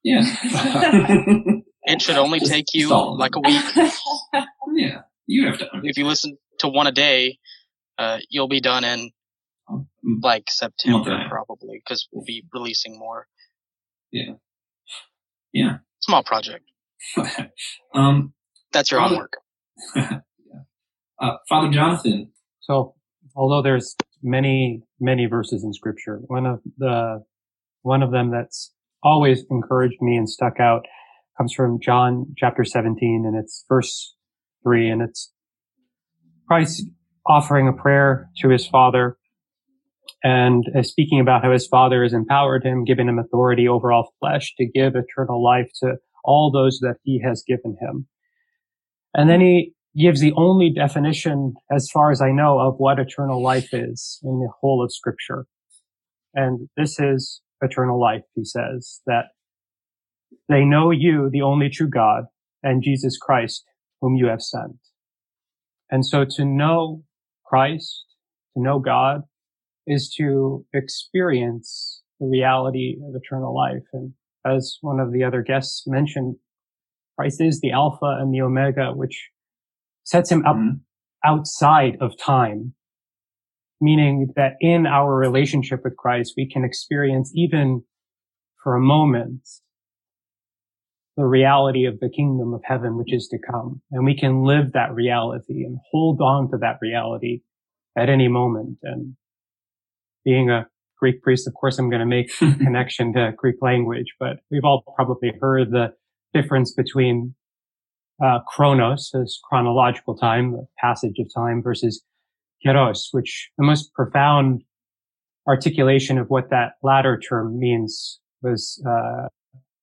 Yeah.
It should only
Just
take you
solve
like a week.
yeah, you have to.
If you listen to one a day, uh, you'll be done in like September
Okay.
probably because we'll be releasing more.
Yeah. Yeah.
Small project.
um,
That's your homework.
Uh, Father Jonathan.
So, although there's many, many verses in scripture, one of the, one of them that's always encouraged me and stuck out comes from John chapter 17 and it's verse three and it's Christ offering a prayer to his father and uh, speaking about how his father has empowered him, given him authority over all flesh to give eternal life to all those that he has given him. And then he gives the only definition, as far as I know, of what eternal life is in the whole of scripture. And this is eternal life, he says, that they know you, the only true God, and Jesus Christ, whom you have sent. And so to know Christ, to know God, is to experience the reality of eternal life. And as one of the other guests mentioned, Christ is the Alpha and the Omega, which sets him up mm-hmm. outside of time, meaning that in our relationship with Christ, we can experience even for a moment the reality of the kingdom of heaven, which is to come. And we can live that reality and hold on to that reality at any moment. And being a Greek priest, of course, I'm going to make a connection to Greek language, but we've all probably heard the difference between uh, chronos as chronological time, the passage of time versus kairos, which the most profound articulation of what that latter term means was uh,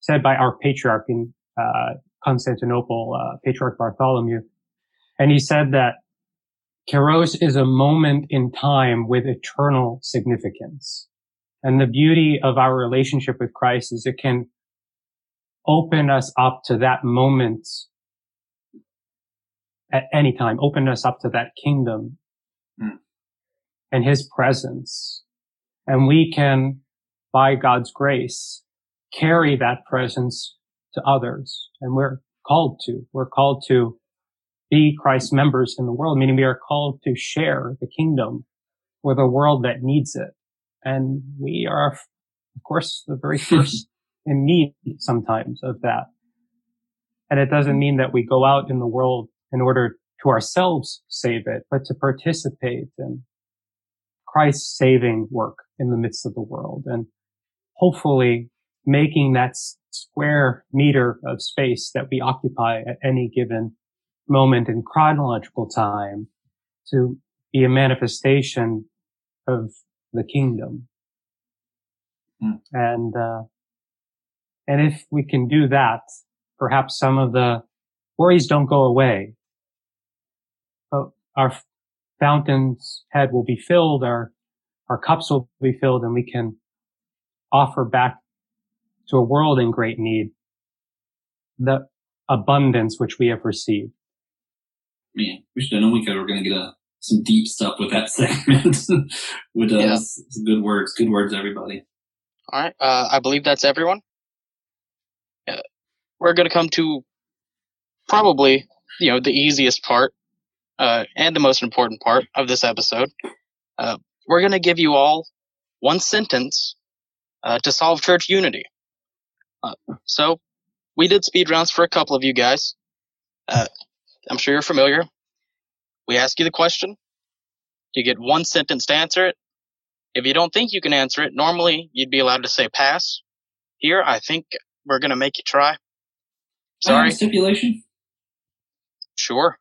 said by our patriarch in uh, Constantinople, uh, Patriarch Bartholomew. And he said that kairos is a moment in time with eternal significance. And the beauty of our relationship with Christ is it can open us up to that moment at any time, open us up to that kingdom hmm. and his presence. And we can, by God's grace, carry that presence to others. And we're called to, we're called to be Christ's members in the world, meaning we are called to share the kingdom with a world that needs it. And we are, of course, the very first in need sometimes of that. And it doesn't mean that we go out in the world in order to ourselves save it, but to participate in Christ's saving work in the midst of the world. And hopefully making that square meter of space that we occupy at any given moment in chronological time to be a manifestation of the kingdom. And, uh, and if we can do that, perhaps some of the worries don't go away, our fountain's head will be filled, our, our cups will be filled, and we can offer back to a world in great need the abundance which we have received.
Man, we should have known we could. We're going to get a, some deep stuff with that segment. with uh,
Yeah.
s- some good words, good words, everybody.
All right. Uh, I believe that's everyone. Uh, we're going to come to probably, you know, the easiest part uh, and the most important part of this episode. Uh, we're going to give you all one sentence uh, to solve church unity. Uh, so we did speed rounds for a couple of you guys. Uh, I'm sure you're familiar. We ask you the question. You get one sentence to answer it. If you don't think you can answer it, normally you'd be allowed to say pass. Here, I think we're going to make you try. Sorry.
stipulation.
Sure.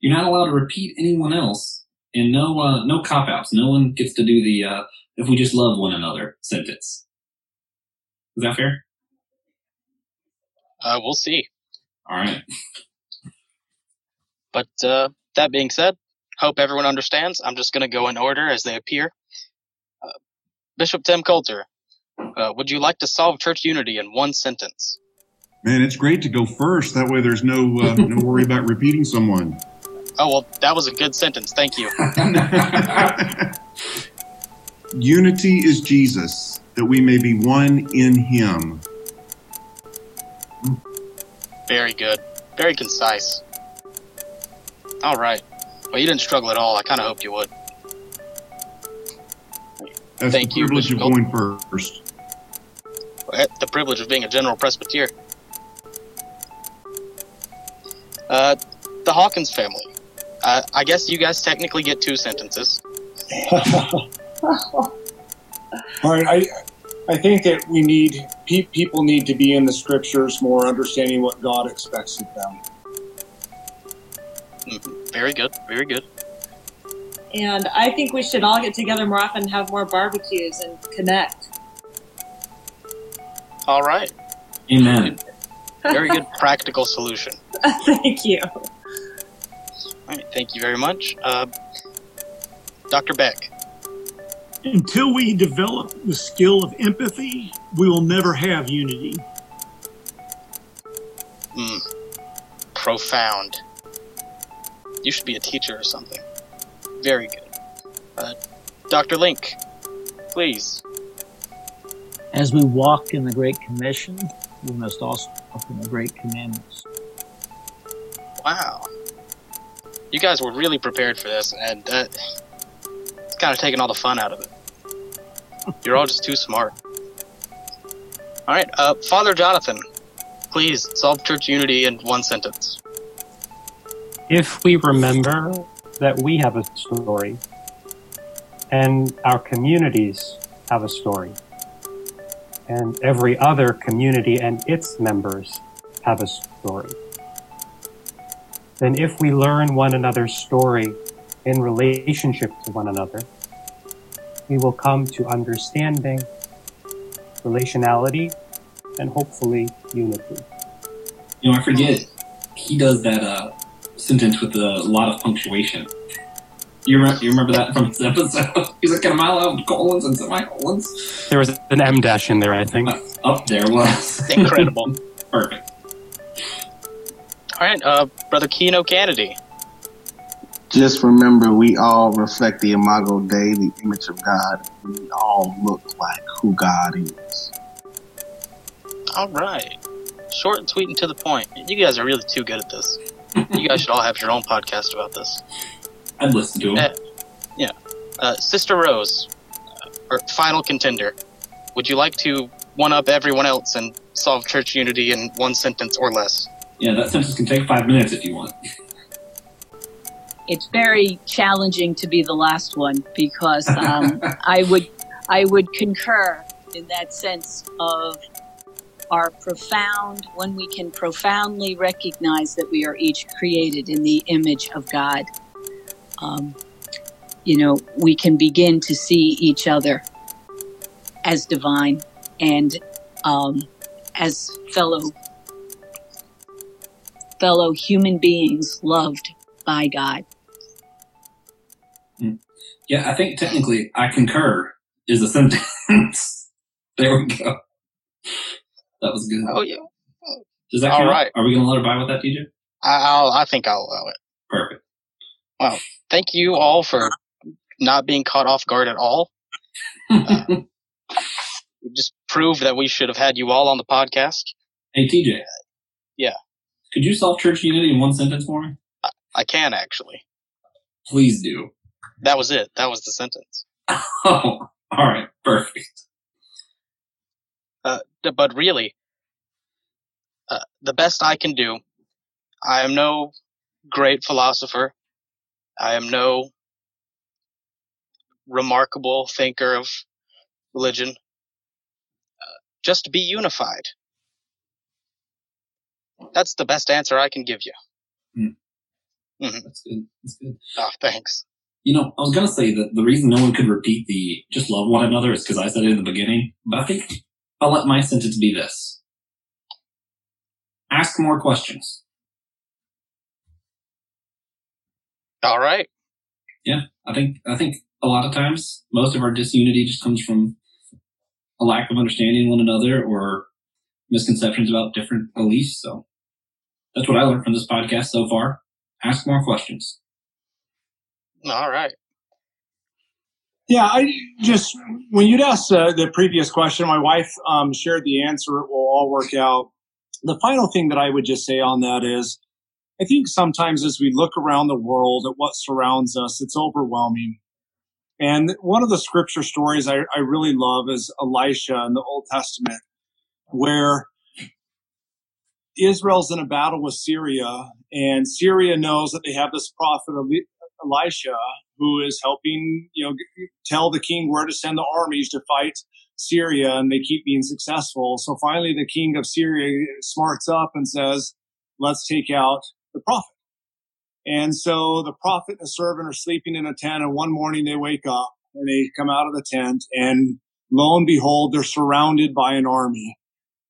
You're not allowed to repeat anyone else, and no uh, no cop outs. No one gets to do the uh, "if we just love one another" sentence. Is that fair?
Uh, we'll see.
All right.
But uh, that being said, hope everyone understands. I'm just going to go in order as they appear. Uh, Bishop Tim Coalter, uh, would you like to solve church unity in one sentence?
Man, it's great to go first. That way, there's no uh, no worry about repeating someone.
Oh, well, that was a good sentence. Thank you.
Unity is Jesus, that we may be one in Him.
Very good. Very concise. All right. Well, you didn't struggle at all. I kind of hoped you would.
That's
Thank
the
you,
privilege
Bishop
of going first.
The privilege of being a general presbyter. Uh, the Hawkins family. Uh, I guess you guys technically get two sentences.
All right, I I think that we need pe- people need to be in the scriptures more, understanding what God expects of them.
Mhm. Very good. Very good.
And I think we should all get together more often, have more barbecues, and connect.
All right.
Amen.
Very good practical solution.
Thank you.
All right. Thank you very much. Uh, Dr. Beck.
Until we develop the skill of empathy, we will never have unity.
Mm. Profound. You should be a teacher or something. Very good. Uh, Dr. Link, please.
As we walk in the Great Commission, we must also walk in the Great Commandments.
Wow. You guys were really prepared for this, and uh, it's kind of taking all the fun out of it. You're all just too smart. All right, uh, Father Jonathan, please solve church unity in one sentence.
If we remember that we have a story and our communities have a story and every other community and its members have a story, then if we learn one another's story in relationship to one another, we will come to understanding, relationality, and hopefully unity.
You know, I forget he does that uh, sentence with a lot of punctuation. You remember, you remember that from this episode? He's like, "Am I allowed colons and semicolons?"
There was an M dash in there, I think.
Oh, there was.
Incredible.
Perfect.
All right, uh, Brother Keno Canady.
Just remember, we all reflect the Imago Dei, the image of God. We all look like who God is.
All right. Short and sweet and to the point. You guys are really too good at this. You guys should all have your own podcast about this.
I'd listen to him.
Uh, yeah. Uh, Sister Rose, uh, or final contender, would you like to one up everyone else and solve church unity in one sentence or less?
Yeah, that sentence can take five minutes if you want.
it's very challenging to be the last one because um, I would I would concur in that sense of our profound when we can profoundly recognize that we are each created in the image of God. Um, you know, we can begin to see each other as divine and um, as fellow fellow human beings loved by God.
Yeah, I think technically I concur is a sentence. there we go. That was good.
Oh yeah.
Does that
All
count?
right.
Are we gonna let her buy with that, TJ?
I, I'll, I think I'll allow it.
Perfect.
Wow. Thank you all for not being caught off guard at all. Uh, just proved that we should have had you all on the podcast.
Hey, TJ. Could you solve church unity in one sentence for me?
I can actually.
Please do.
That was it. That was the sentence.
Oh, all right. Perfect.
Uh, but really, uh, the best I can do, I am no great philosopher. I am no remarkable thinker of religion. Uh, just be unified. That's the best answer I can give you. Mhm.
That's good. That's good.
Oh, thanks.
You know, I was gonna say that the reason no one could repeat the just love one another is because I said it in the beginning, but I think I'll let my sentence be this. Ask more questions.
All right.
Yeah, I think I think a lot of times most of our disunity just comes from a lack of understanding one another or misconceptions about different beliefs. So that's what I learned from this podcast so far. Ask more questions.
All right.
Yeah, I just when you'd asked uh, the previous question, my wife um, shared the answer. It will all work out. The final thing that I would just say on that is, I think sometimes as we look around the world at what surrounds us, it's overwhelming. And one of the scripture stories I, I really love is Elisha in the Old Testament, where Israel's in a battle with Syria, and Syria knows that they have this prophet Elisha who is helping, you know, tell the king where to send the armies to fight Syria, and they keep being successful. So finally, the king of Syria smarts up and says, "Let's take out the prophet." And so the prophet and the servant are sleeping in a tent, and one morning they wake up and they come out of the tent, and lo and behold, they're surrounded by an army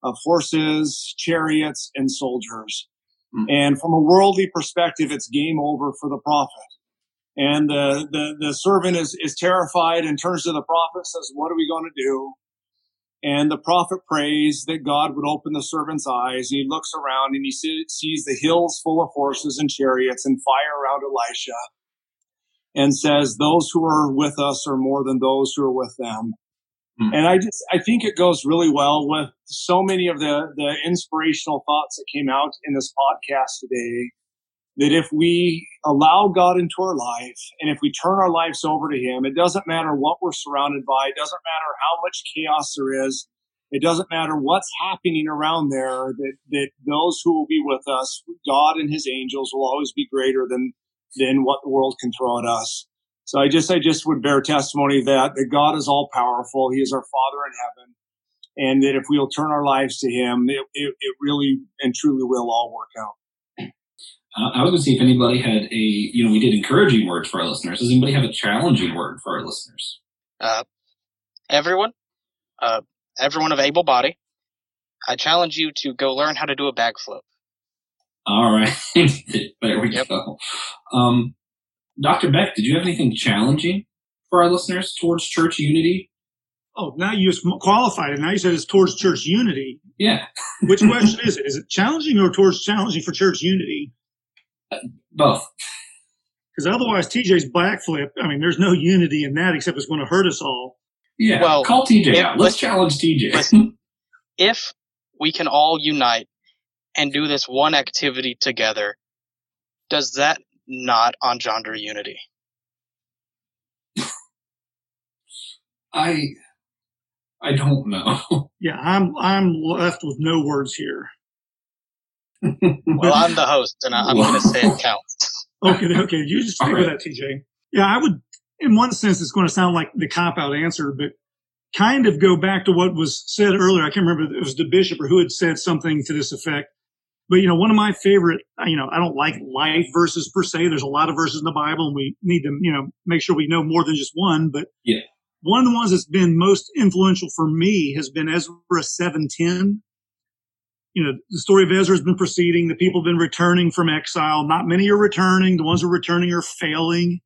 of horses, chariots, and soldiers. Hmm. And from a worldly perspective, it's game over for the prophet. And the, the, the servant is, is terrified and turns to the prophet, says, What are we going to do? And the prophet prays that God would open the servant's eyes. And he looks around and he see- sees the hills full of horses and chariots and fire around Elisha and says, Those who are with us are more than those who are with them. Hmm. And I just, I think it goes really well with so many of the, the inspirational thoughts that came out in this podcast today. That if we allow God into our life and if we turn our lives over to Him, it doesn't matter what we're surrounded by. It doesn't matter how much chaos there is. It doesn't matter what's happening around there that, that those who will be with us, God and His angels will always be greater than, than what the world can throw at us. So I just, I just would bear testimony that, that God is all powerful. He is our Father in heaven. And that if we'll turn our lives to Him, it, it, it really and truly will all work out.
Uh, I was going to see if anybody had a, you know, we did encouraging words for our listeners. Does anybody have a challenging word for our listeners?
Uh, everyone, uh, everyone of able body, I challenge you to go learn how to do a backflip.
All right. there we go. Um, Dr. Beck, did you have anything challenging for our listeners towards church unity?
Oh, now you just qualified it. Now you said it's towards church unity.
Yeah.
Which question is it? Is it challenging or towards challenging for church unity?
Uh, both.
Because otherwise, TJ's backflip, I mean, there's no unity in that except it's going to hurt us all.
Yeah.
Well,
call TJ
if-
out. Let's challenge TJ.
Listen, if we can all unite and do this one activity together, does that not on gender unity?
I, I don't know.
Yeah, I'm I'm left with no words here.
Well, I'm the host, and I, I'm going to say it counts.
Okay, okay, you just stick with that, TJ. Yeah, I would. In one sense, it's going to sound like the cop out answer, but kind of go back to what was said earlier. I can't remember if it was the bishop or who had said something to this effect. But you know, one of my favorite, you know, I don't like life verses per se. There's a lot of verses in the Bible, and we need to, you know, make sure we know more than just one. But
Yeah.
one of the ones that's been most influential for me has been Ezra 710. You know, the story of Ezra has been proceeding. The people have been returning from exile. Not many are returning. The ones who are returning are failing.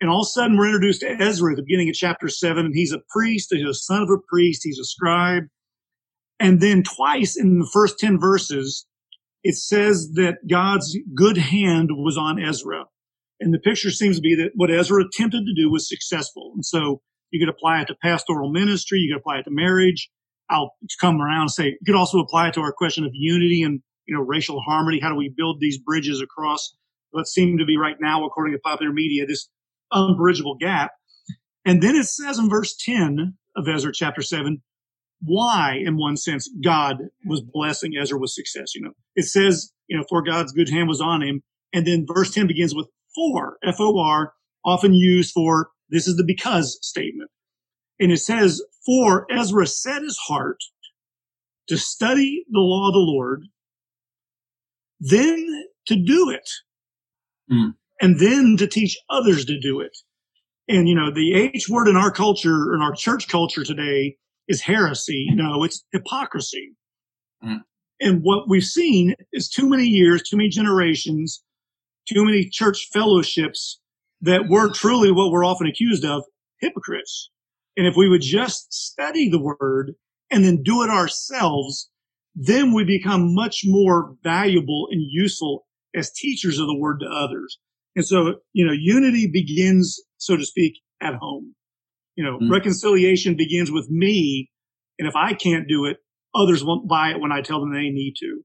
And all of a sudden we're introduced to Ezra at the beginning of chapter seven, and he's a priest, he's a son of a priest, he's a scribe. And then twice in the first 10 verses, it says that God's good hand was on Ezra. And the picture seems to be that what Ezra attempted to do was successful. And so you could apply it to pastoral ministry, you could apply it to marriage. I'll come around and say you could also apply it to our question of unity and you know racial harmony. How do we build these bridges across what seem to be right now, according to popular media, this unbridgeable gap? And then it says in verse 10 of Ezra chapter 7, why, in one sense, God was blessing Ezra with success. You know, it says, you know, for God's good hand was on him. And then verse 10 begins with for, F O R, often used for this is the because statement. And it says, for Ezra set his heart to study the law of the Lord, then to do it,
Mm.
and then to teach others to do it. And, you know, the H word in our culture, in our church culture today is heresy. No, it's hypocrisy.
Mm.
And what we've seen is too many years, too many generations, too many church fellowships that were truly what we're often accused of hypocrites. And if we would just study the word and then do it ourselves, then we become much more valuable and useful as teachers of the word to others. And so, you know, unity begins, so to speak, at home. You know,
Mm.
reconciliation begins with me. And if I can't do it, others won't buy it when I tell them they need to.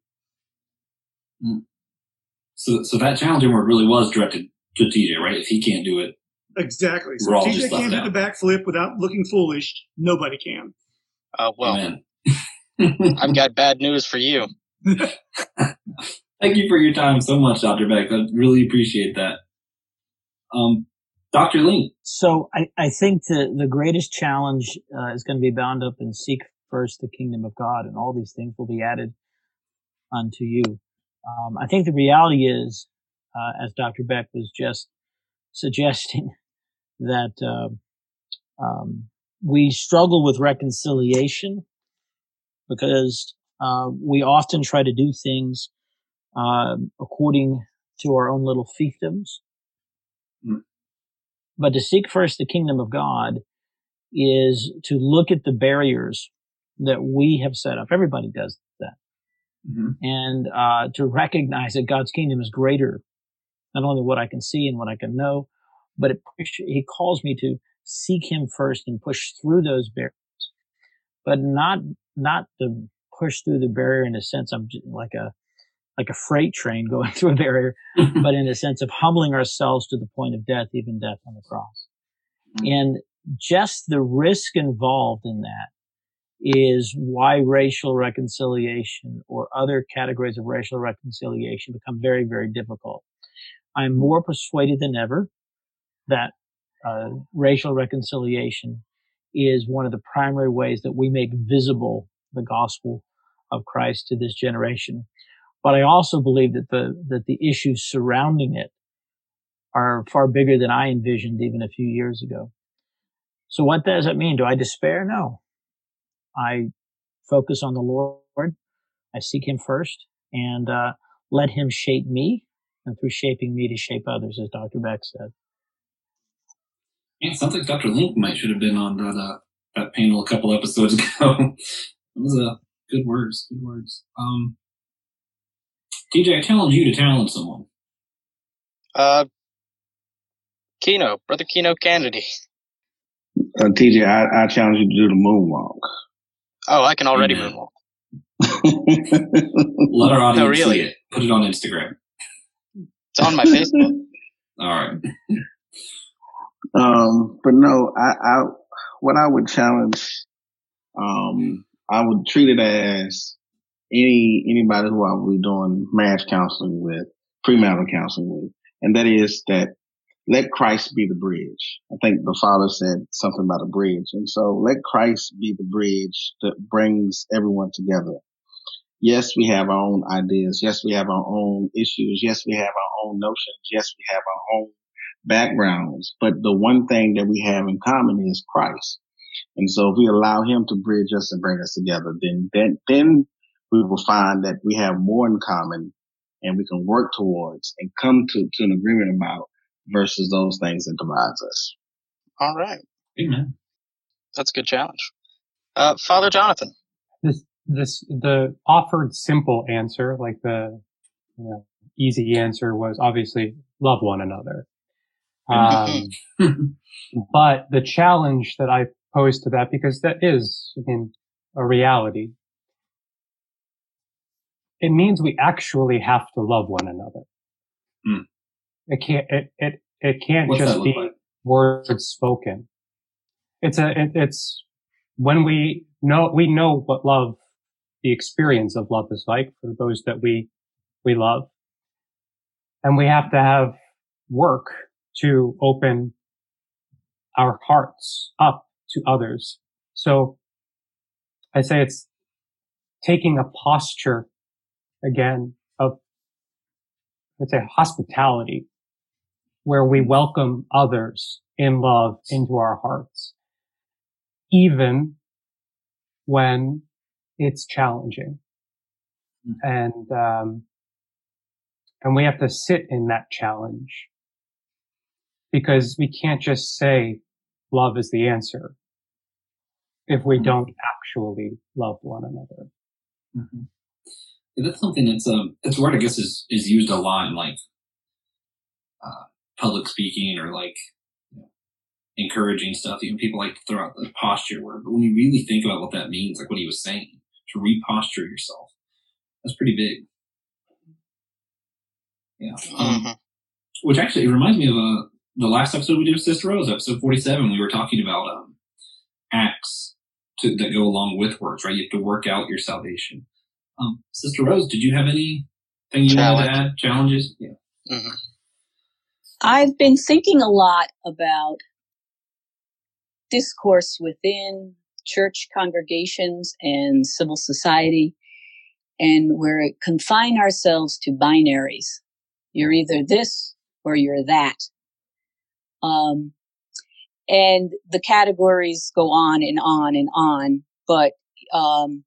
So, so that challenging word really was directed to TJ, right? If he can't do it,
Exactly. So if TJ can't do
out.
the backflip without looking foolish. Nobody can.
Uh, well, I've got bad news for you.
Thank you for your time so much, Dr. Beck. I really appreciate that. Um, Dr. Link.
So I, I think the, the greatest challenge uh, is going to be bound up in seek first the kingdom of God, and all these things will be added unto you. Um, I think the reality is, uh, as Dr. Beck was just suggesting, that uh, um, we struggle with reconciliation because uh, we often try to do things uh, according to our own little fiefdoms. But to seek first the kingdom of God is to look at the barriers that we have set up. Everybody does that. And uh, to recognize that God's kingdom is greater, not only what I can see and what I can know, but it push, He calls me to seek Him first and push through those barriers, but not not to push through the barrier in a sense I'm like a like a freight train going through a barrier, but in a sense of humbling ourselves to the point of death, even death on the cross. And just the risk involved in that is why racial reconciliation or other categories of racial reconciliation become very, very difficult. I'm more persuaded than ever that uh, racial reconciliation is one of the primary ways that we make visible the gospel of Christ to this generation. But I also believe that the that the issues surrounding it are far bigger than I envisioned even a few years ago. So what does it mean? Do I despair? No. I focus on the Lord. I seek Him first and uh, let Him shape me, and through shaping me to shape others, as Dr. Beck said.
Man, sounds like Dr. Link might should have been on that uh, that panel a couple episodes ago. that was uh, good words. Good words. Um, TJ, I challenge you to challenge someone.
Uh, Keno, brother Keno Canady.
Uh, TJ, I, I challenge you to do the moonwalk.
Oh, I can already moonwalk.
Let our audience
No, really.
see it. Put it on Instagram.
It's on my Facebook.
All right.
Um, but no, I, I, what I would challenge, um, I would treat it as any, anybody who I would be doing marriage counseling with, premarital counseling with, and that is that let Christ be the bridge. I think the father said something about a bridge. And so let Christ be the bridge that brings everyone together. Yes, we have our own ideas. Yes, we have our own issues. Yes, we have our own notions. Yes, we have our own backgrounds. But the one thing that we have in common is Christ. And so if we allow him to bridge us and bring us together, then, then, then we will find that we have more in common and we can work towards and come to, to an agreement about versus those things that divides us.
All right.
Amen.
That's a good challenge. Uh, Father Jonathan.
This, this, the offered simple answer, like the, you know, easy answer was obviously love one another. Um, but the challenge that I pose to that, because that is, I mean, a reality, it means we actually have to love one another.
Hmm.
It can't, it, it, it can't
What's
just be
like?
words spoken. It's a, it, it's when we know, we know what love, the experience of love is like for those that we, we love. And we have to have work to open our hearts up to others. So I say it's taking a posture again of, let's say hospitality where we welcome others in love into our hearts, even when it's challenging. And, um, and we have to sit in that challenge because we can't just say love is the answer if we don't actually love one another.
Mm-hmm. That's something that's um that's word I guess is is used a lot in like uh, public speaking or like you know, encouraging stuff. Even people like to throw out the posture word, but when you really think about what that means, like what he was saying, to reposture yourself, that's pretty big. Yeah. Um, Which actually it reminds me of uh, the last episode we did with Sister Rose, episode forty-seven. We were talking about um, acts to, that go along with works, right? You have to work out your salvation. Um, Sister Rose, did you have anything you wanted to add? Challenges? Yeah.
Mm-hmm. I've been thinking a lot about discourse within church congregations and civil society, and we're confine ourselves to binaries. You're either this or you're that. Um, and the categories go on and on and on, but um,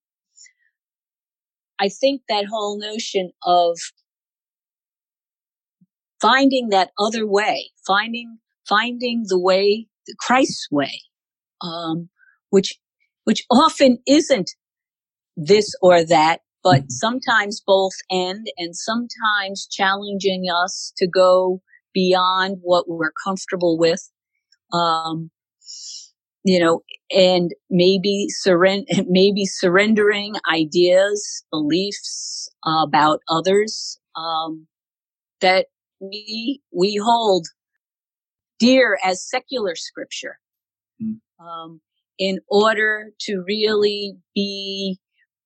I think that whole notion of finding that other way, finding finding the way, the Christ's way, um, which which often isn't this or that, but sometimes both end, and sometimes challenging us to go beyond what we're comfortable with. Um, you know, and maybe surrender, maybe surrendering ideas, beliefs about others, um, that we, we hold dear as secular scripture. Um, in order to really be,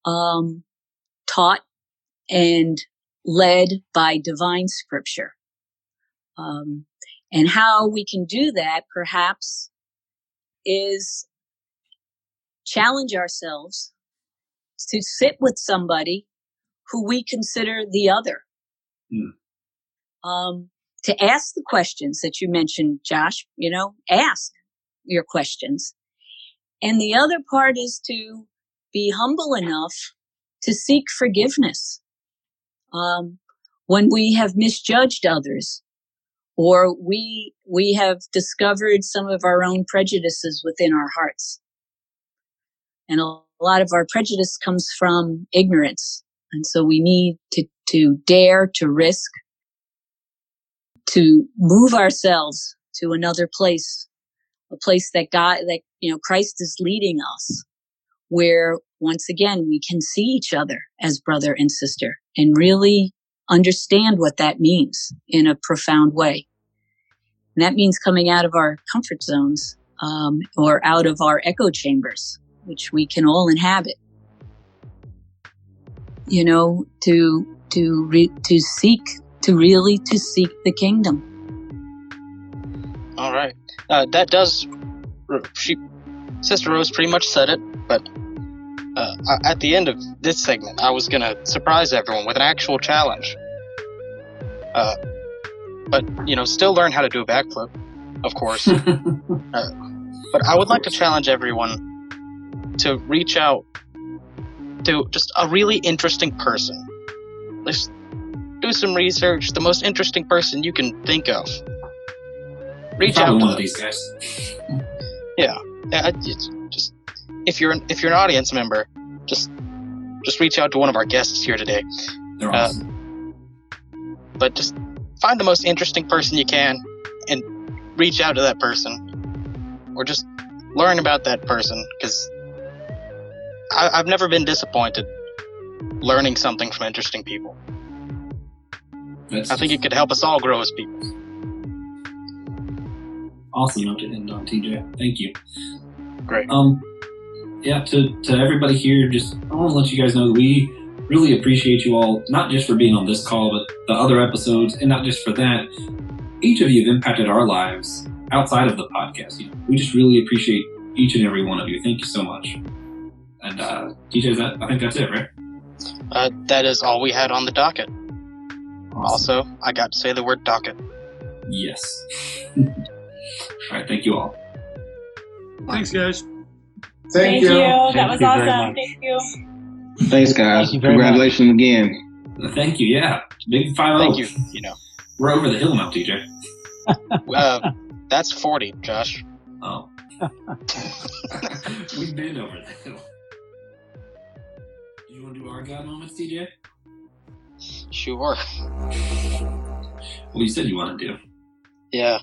um, taught and led by divine scripture. Um, and how we can do that perhaps is challenge ourselves to sit with somebody who we consider the other.
Mm.
Um, to ask the questions that you mentioned, Josh, you know, ask your questions. And the other part is to be humble enough to seek forgiveness. Um, when we have misjudged others or we, we have discovered some of our own prejudices within our hearts. And a lot of our prejudice comes from ignorance. And so we need to, to dare to risk to move ourselves to another place, a place that God, that, you know, Christ is leading us where once again we can see each other as brother and sister and really understand what that means in a profound way. And that means coming out of our comfort zones um, or out of our echo chambers, which we can all inhabit. You know, to to re- to seek to really to seek the kingdom.
All right, uh, that does. She, Sister Rose, pretty much said it, but uh, at the end of this segment, I was gonna surprise everyone with an actual challenge. Uh, but you know, still learn how to do a backflip, of course. uh, but I would like to challenge everyone to reach out to just a really interesting person. Let's do some research. The most interesting person you can think of. Reach
Probably
out
one
to
of these guys.
yeah, yeah. Just if you're if you're an audience member, just just reach out to one of our guests here today.
They're
Uh,
awesome.
but just find the most interesting person you can and reach out to that person or just learn about that person because i've never been disappointed learning something from interesting people
That's
i think it could help us all grow as people
awesome note to end on, TJ. Thank you.
Great.
Um, yeah, to, to everybody here, just I want to let you guys know that we really appreciate you all, not just for being on this call, but the other episodes, and not just for that. Each of you have impacted our lives outside of the podcast. You know, we just really appreciate each and every one of you. Thank you so much. And uh, TJ, is that I think that's it, right?
uh, that is all we had on the docket Also, I got to say the word docket.
Yes. all right. Thank you all.
Thanks, guys.
Thank, you. That
Thank
was
you very
awesome.
much.
Thank you.
Thanks, guys.
Thank you very much.
Congratulations again.
Thank you. Yeah. Big five.
Thank you. You know,
We're over the hill now, TJ.
uh, that's forty, Josh.
Oh. We've been over the hill. Do you want to do our God moments, TJ?
Sure.
Well, you said you wanted to. Do.
Yeah.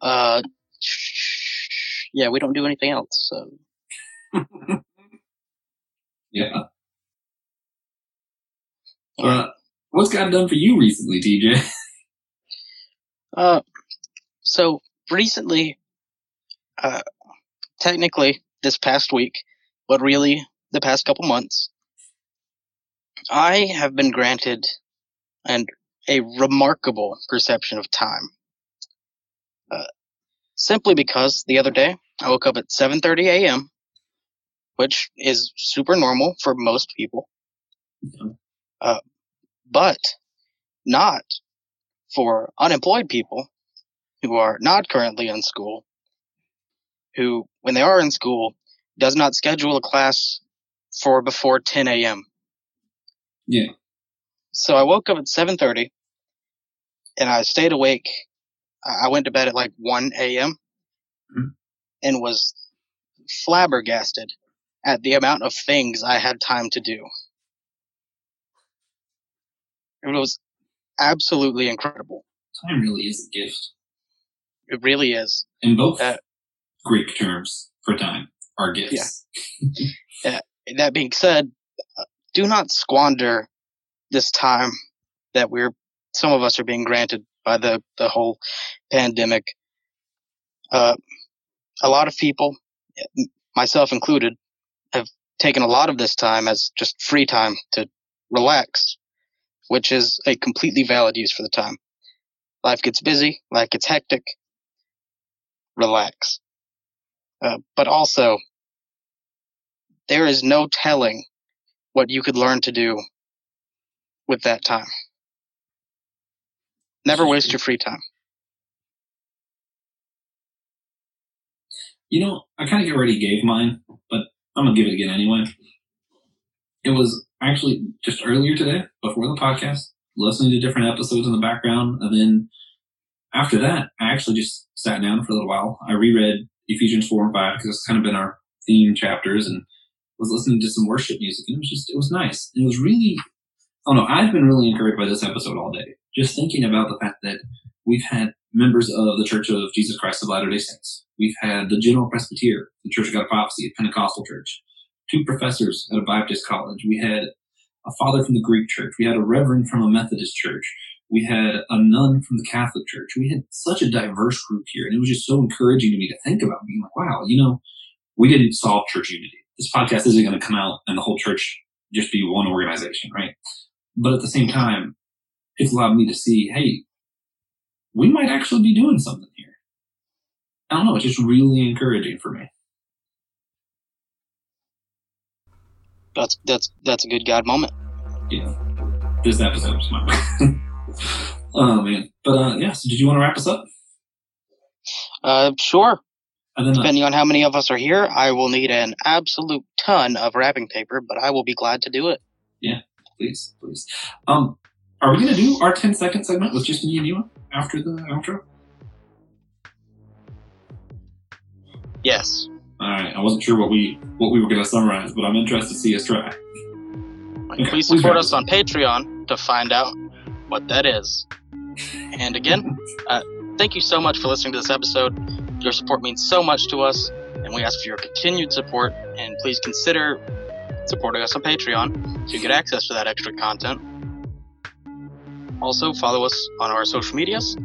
Uh. Yeah, we don't do anything else. So
Yeah. Uh, what's God done for you recently, TJ?
Uh, so recently, uh, technically this past week, but really the past couple months, I have been granted and a remarkable perception of time. Uh, simply because the other day I woke up at 7:30 a.m., which is super normal for most people, uh, but not for unemployed people who are not currently in school, who, when they are in school, does not schedule a class for before 10 a.m.
Yeah.
So I woke up at 7:30, and I stayed awake. I I went to bed at like 1 a.m. and was flabbergasted at the amount of things I had time to do. It was absolutely incredible.
Time really is a gift.
It really is.
In both
Uh,
Greek terms for time are gifts.
Uh, that being said, uh, do not squander this time that we're some of us are being granted by the the whole pandemic. Uh, a lot of people, myself included, have taken a lot of this time as just free time to relax, which is a completely valid use for the time. Life gets busy, life gets hectic. Relax. Uh, but also, there is no telling what you could learn to do with that time. Never waste your free time.
You know, I kind of already gave mine, but I'm gonna give it again anyway. It was actually just earlier today, before the podcast, listening to different episodes in the background, and then after that, I actually just sat down for a little while. I reread Ephesians four and five because it's kind of been our theme chapters, and was listening to some worship music, and it was just it was nice. It was really, oh no, I've been really encouraged by this episode all day. Just thinking about the fact that we've had members of the Church of Jesus Christ of Latter Day Saints. We've had the General Presbyter, the Church of God Prophecy, a Pentecostal church. Two professors at a Baptist college. We had a father from the Greek church. We had a reverend from a Methodist church. We had a nun from the Catholic church. We had such a diverse group here, and it was just so encouraging to me to think about being like, wow, you know, we didn't solve church unity. This podcast isn't going to come out and the whole church just be one organization, right? But at the same time, it's allowed me to see, hey, we might actually be doing something here. I don't know. It's just really encouraging for me.
That's that's that's a good God moment.
Yeah. This episode was my. oh man. But uh, yeah. So did you want to wrap us up?
Uh, sure.
Uh,
Depending on how many of us are here, I will need an absolute ton of wrapping paper, but I will be glad to do it.
Yeah, please, please. Um, are we gonna do our 10 second segment with just me and you after the outro?
Yes.
All right. I wasn't sure what we what we were gonna summarize, but I'm interested to see us try. Okay,
Please
please
support us on Patreon to find out what that is. And again, uh, thank you so much for listening to this episode. Your support means so much to us, and we ask for your continued support. And please consider supporting us on Patreon to get access to that extra content. Also, follow us on our social medias.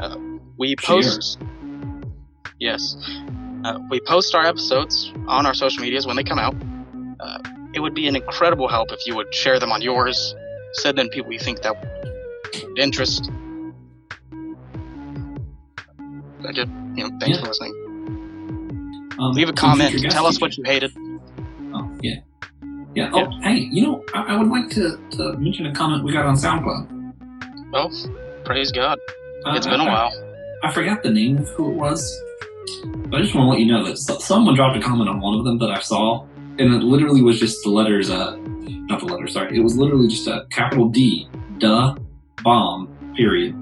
Uh, we post. Yes. Uh, we post our episodes on our social medias when they come out. Uh, it would be an incredible help if you would share them on yours, send them to people you think that would interest. Again, you know, thanks
Yeah.
for listening.
Um,
Leave a comment. Tell us what you hated.
Oh, yeah. Yeah. Oh, hey, you know, I, I would like to, to mention a comment we got on SoundCloud.
Oh, praise God.
Uh,
It's been a while.
I forgot the name of who it was, but I just want to let you know that so- someone dropped a comment on one of them that I saw, and it literally was just the letters, uh, not the letters, sorry. It was literally just a capital D, duh, bomb, period.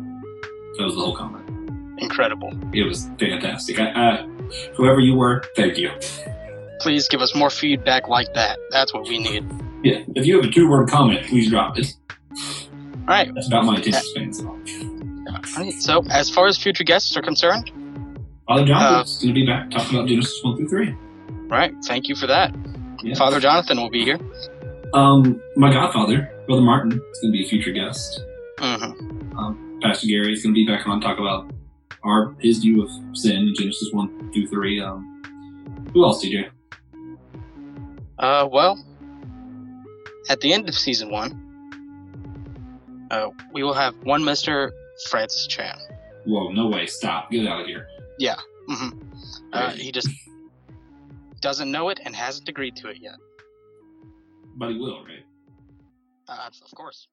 That was the whole comment.
Incredible.
It was fantastic. I, I, whoever you were, thank you.
Please give us more feedback like that. That's what we need.
Yeah, if you have a two word comment, please drop it.
All right.
That's about my attention span. So.
All right. So, as far as future guests are concerned,
Father
Uh,
Jonathan's going to be back talking about Genesis 1 through 3.
Right. Thank you for that.
Yeah.
Father Jonathan will be here.
Um, my godfather, Brother Martin, is going to be a future guest.
Mm-hmm.
Um, Pastor Gary is going to be back on to talk about our his view of sin in Genesis 1 through 3. Um, who else, TJ?
Uh, well, at the end of season one, uh, we will have one Mister Francis Chan.
Whoa, no way. Stop. Get out of here.
Yeah. hmm Uh, he just doesn't know it and hasn't agreed to it yet.
But he will, right?
Uh, of course.